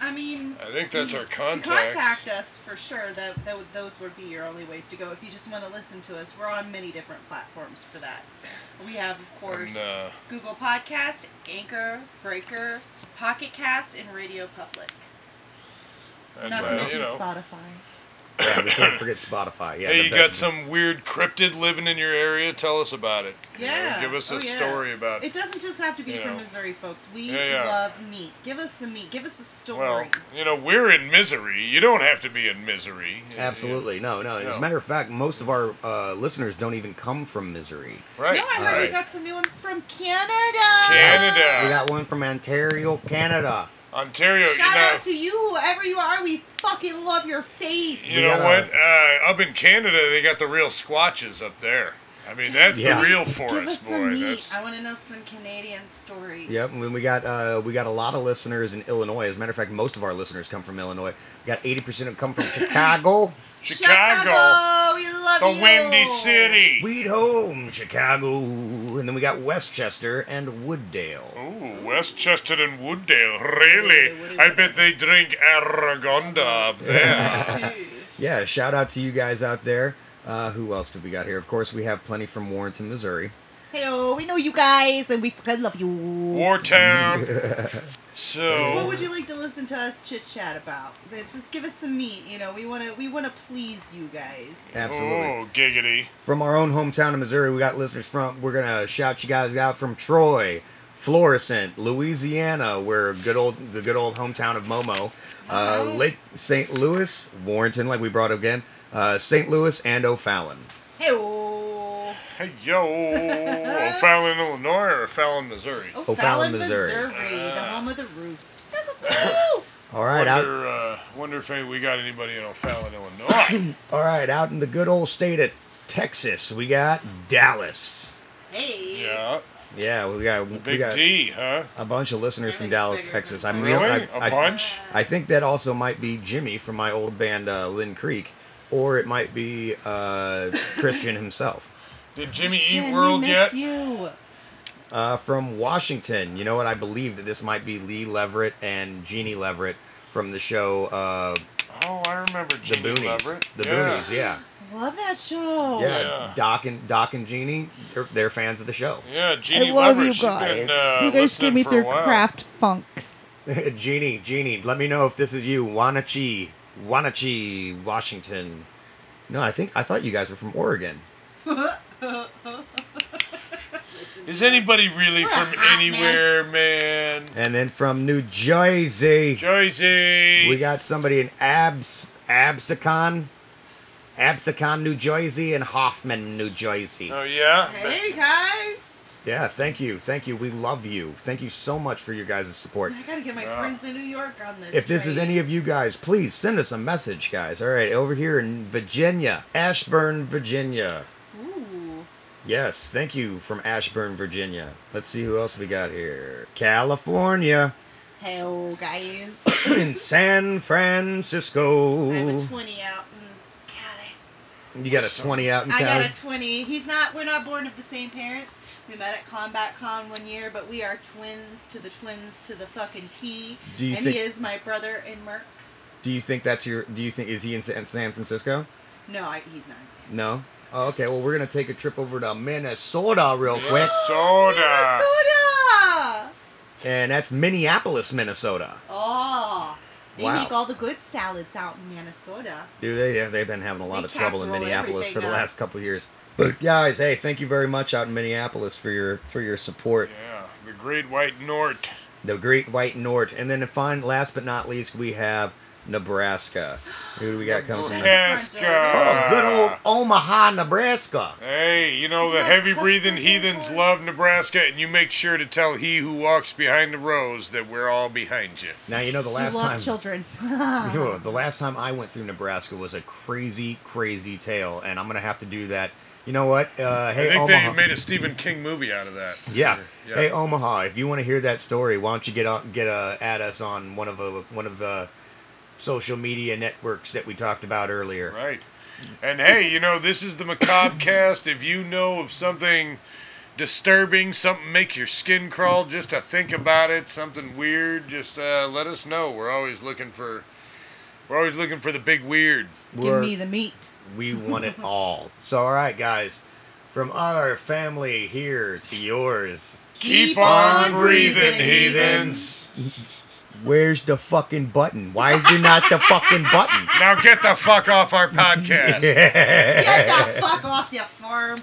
I mean, I think that's our to contact us for sure. That, that those would be your only ways to go if you just want to listen to us. We're on many different platforms for that. We have, of course, And, uh, Google Podcast, Anchor, Breaker, Pocket Cast, and Radio Public. and, Not uh, to mention you know, Spotify. Yeah, we can't forget Spotify. Yeah, hey, you got some weird cryptid living in your area? Tell us about it. You know, Yeah. give us a Oh, yeah. story about. It It doesn't just have to be you from know. Missouri, folks. We Yeah, yeah. love meat. Give us some meat. Give us a story. Well, you know, we're in misery. You don't have to be in misery. Absolutely. No, no. As No. a matter of fact, most of our uh, listeners don't even come from Missouri. Right. no, I heard we got some new ones from Canada. Canada. We got one from Ontario, Canada. Ontario, Shout you know. out to you, whoever you are. We fucking love your face. You We know what? Uh, up in Canada, they got the real squatches up there. I mean, that's Yeah. the real Give us forest, some boy. meat. That's I want to know some Canadian stories. Yep, and we got uh, we got a lot of listeners in Illinois. As a matter of fact, most of our listeners come from Illinois. We got eighty percent of them come from Chicago. Chicago, we love the you. Windy City. Sweet home, Chicago. And then we got Westchester and Wooddale. Ooh, Westchester and Wooddale, really? I bet they drink Aragonda up there. Yeah, shout out to you guys out there. Uh, who else did we got here? Of course, we have plenty from Warrenton, Missouri. Hey, oh, we know you guys, and we fucking love you. Wartown. So what would you like to listen to us chit chat about? Just give us some meat. You know, we want to we want to please you guys. Absolutely. oh, giggity. From our own hometown of Missouri, we got listeners from. We're gonna shout you guys out from Troy, Florissant, Louisiana, where good old the good old hometown of Momo, uh, Wow. Lake St. Louis, Warrenton, like we brought up again, uh, St. Louis, and O'Fallon. Hey, oh, Hey, yo. O'Fallon, Illinois or O'Fallon, Missouri? O'Fallon, Missouri. the home of the roost. All right, out. wonder, uh, wonder if any, we got anybody in O'Fallon, Illinois. All right, out in the good old state of Texas, we got Dallas. hey, yeah. Yeah, we got we Big got D, huh? a bunch of listeners from Dallas. Texas. I'm Really? I, A I- bunch? I think that also might be Jimmy from my old band uh, Lynn Creek, or it might be uh, Christian himself Did Jimmy Jen, eat we World miss yet? You. uh, from Washington. You know what? I believe that this might be Lee Leverett and Jeannie Leverett from the show uh, Oh, I remember The Boonies. Leverett. The yeah. Boonies, yeah. Love that show. yeah, Yeah. Doc and Doc and Jeannie, they're, they're fans of the show. Yeah, I Jeannie love Leverett. you guys. been uh, you guys listening give me for their craft funks. Jeannie, Jeannie, let me know if this is you, Wenatchee, Wenatchee, Washington. No, I think I thought you guys were from Oregon. Is anybody really from anywhere, man? And then from New Jersey, Jersey. we got somebody in Abs Absecon, Absecon, New Jersey, and Hoffman, New Jersey. Oh yeah. Hey guys. Yeah, thank you, thank you. We love you. Thank you so much for your guys' support. I gotta get my Yeah. friends in New York on this. If this is train. any of you guys, please send us a message, guys. All right, over here in Virginia, Ashburn, Virginia. Ooh. Yes, thank you from Ashburn, Virginia. Let's see who else we got here. California, Hey guys. in San Francisco. I have a 20 out in Cali. You got a 20 out in I got a 20. He's not, we're not born of the same parents. We met at Combat Con one year, but we are twins to the twins to the fucking T. Do you and think- he is my brother in Mercs. Do you think that's your? Do you think is he in San San Francisco? No, I, he's not in San No. Oh, okay. Well, we're gonna take a trip over to Minnesota real quick, Soda. Minnesota! and that's Minneapolis, Minnesota. Oh. They Wow. make all the good salads out in Minnesota. Do they? Yeah, they've been having a lot They of trouble in Minneapolis for the up. last couple of years. But guys, hey, thank you very much out in Minneapolis for your for your support. Yeah, the Great White North. The Great White North, and then to find last but not least, we have Nebraska. Who do we got coming from? Nebraska. Oh, good old Omaha, Nebraska. Hey, you know the heavy breathing heathens love Nebraska, and you make sure to tell he who walks behind the rows that we're all behind you. Now you know the We last love time. children. Yo, the last time I went through Nebraska was a crazy, crazy tale, and I'm gonna have to do that. You know what? Uh, hey, I think Omaha. they made a Stephen King movie out of that. yeah. Yeah. Hey, Omaha, if you want to hear that story, why don't you get on, get uh, at us on one of the one of the social media networks that we talked about earlier. Right. And hey, you know, this is the Macabre Cast. If you know of something disturbing, something make your skin crawl just to think about it, something weird, just uh, let us know. We're always looking for we're always looking for the big weird. Give We're- me the meat. We want it all. So, all right, guys, from our family here to yours. Keep on breathing, heathens. Where's the fucking button? Why is there not the fucking button? Now get the fuck off our podcast. Get the fuck off your farm.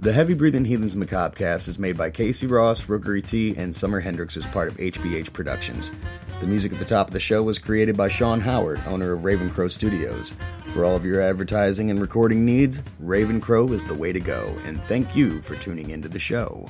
The Heavy Breathing Heathens Macabre cast is made by Casey Ross, Rookery T, and Summer Hendricks as part of HBH Productions. The music at the top of the show was created by Sean Howard, owner of Raven Crow Studios. For all of your advertising and recording needs, Raven Crow is the way to go, and thank you for tuning into the show.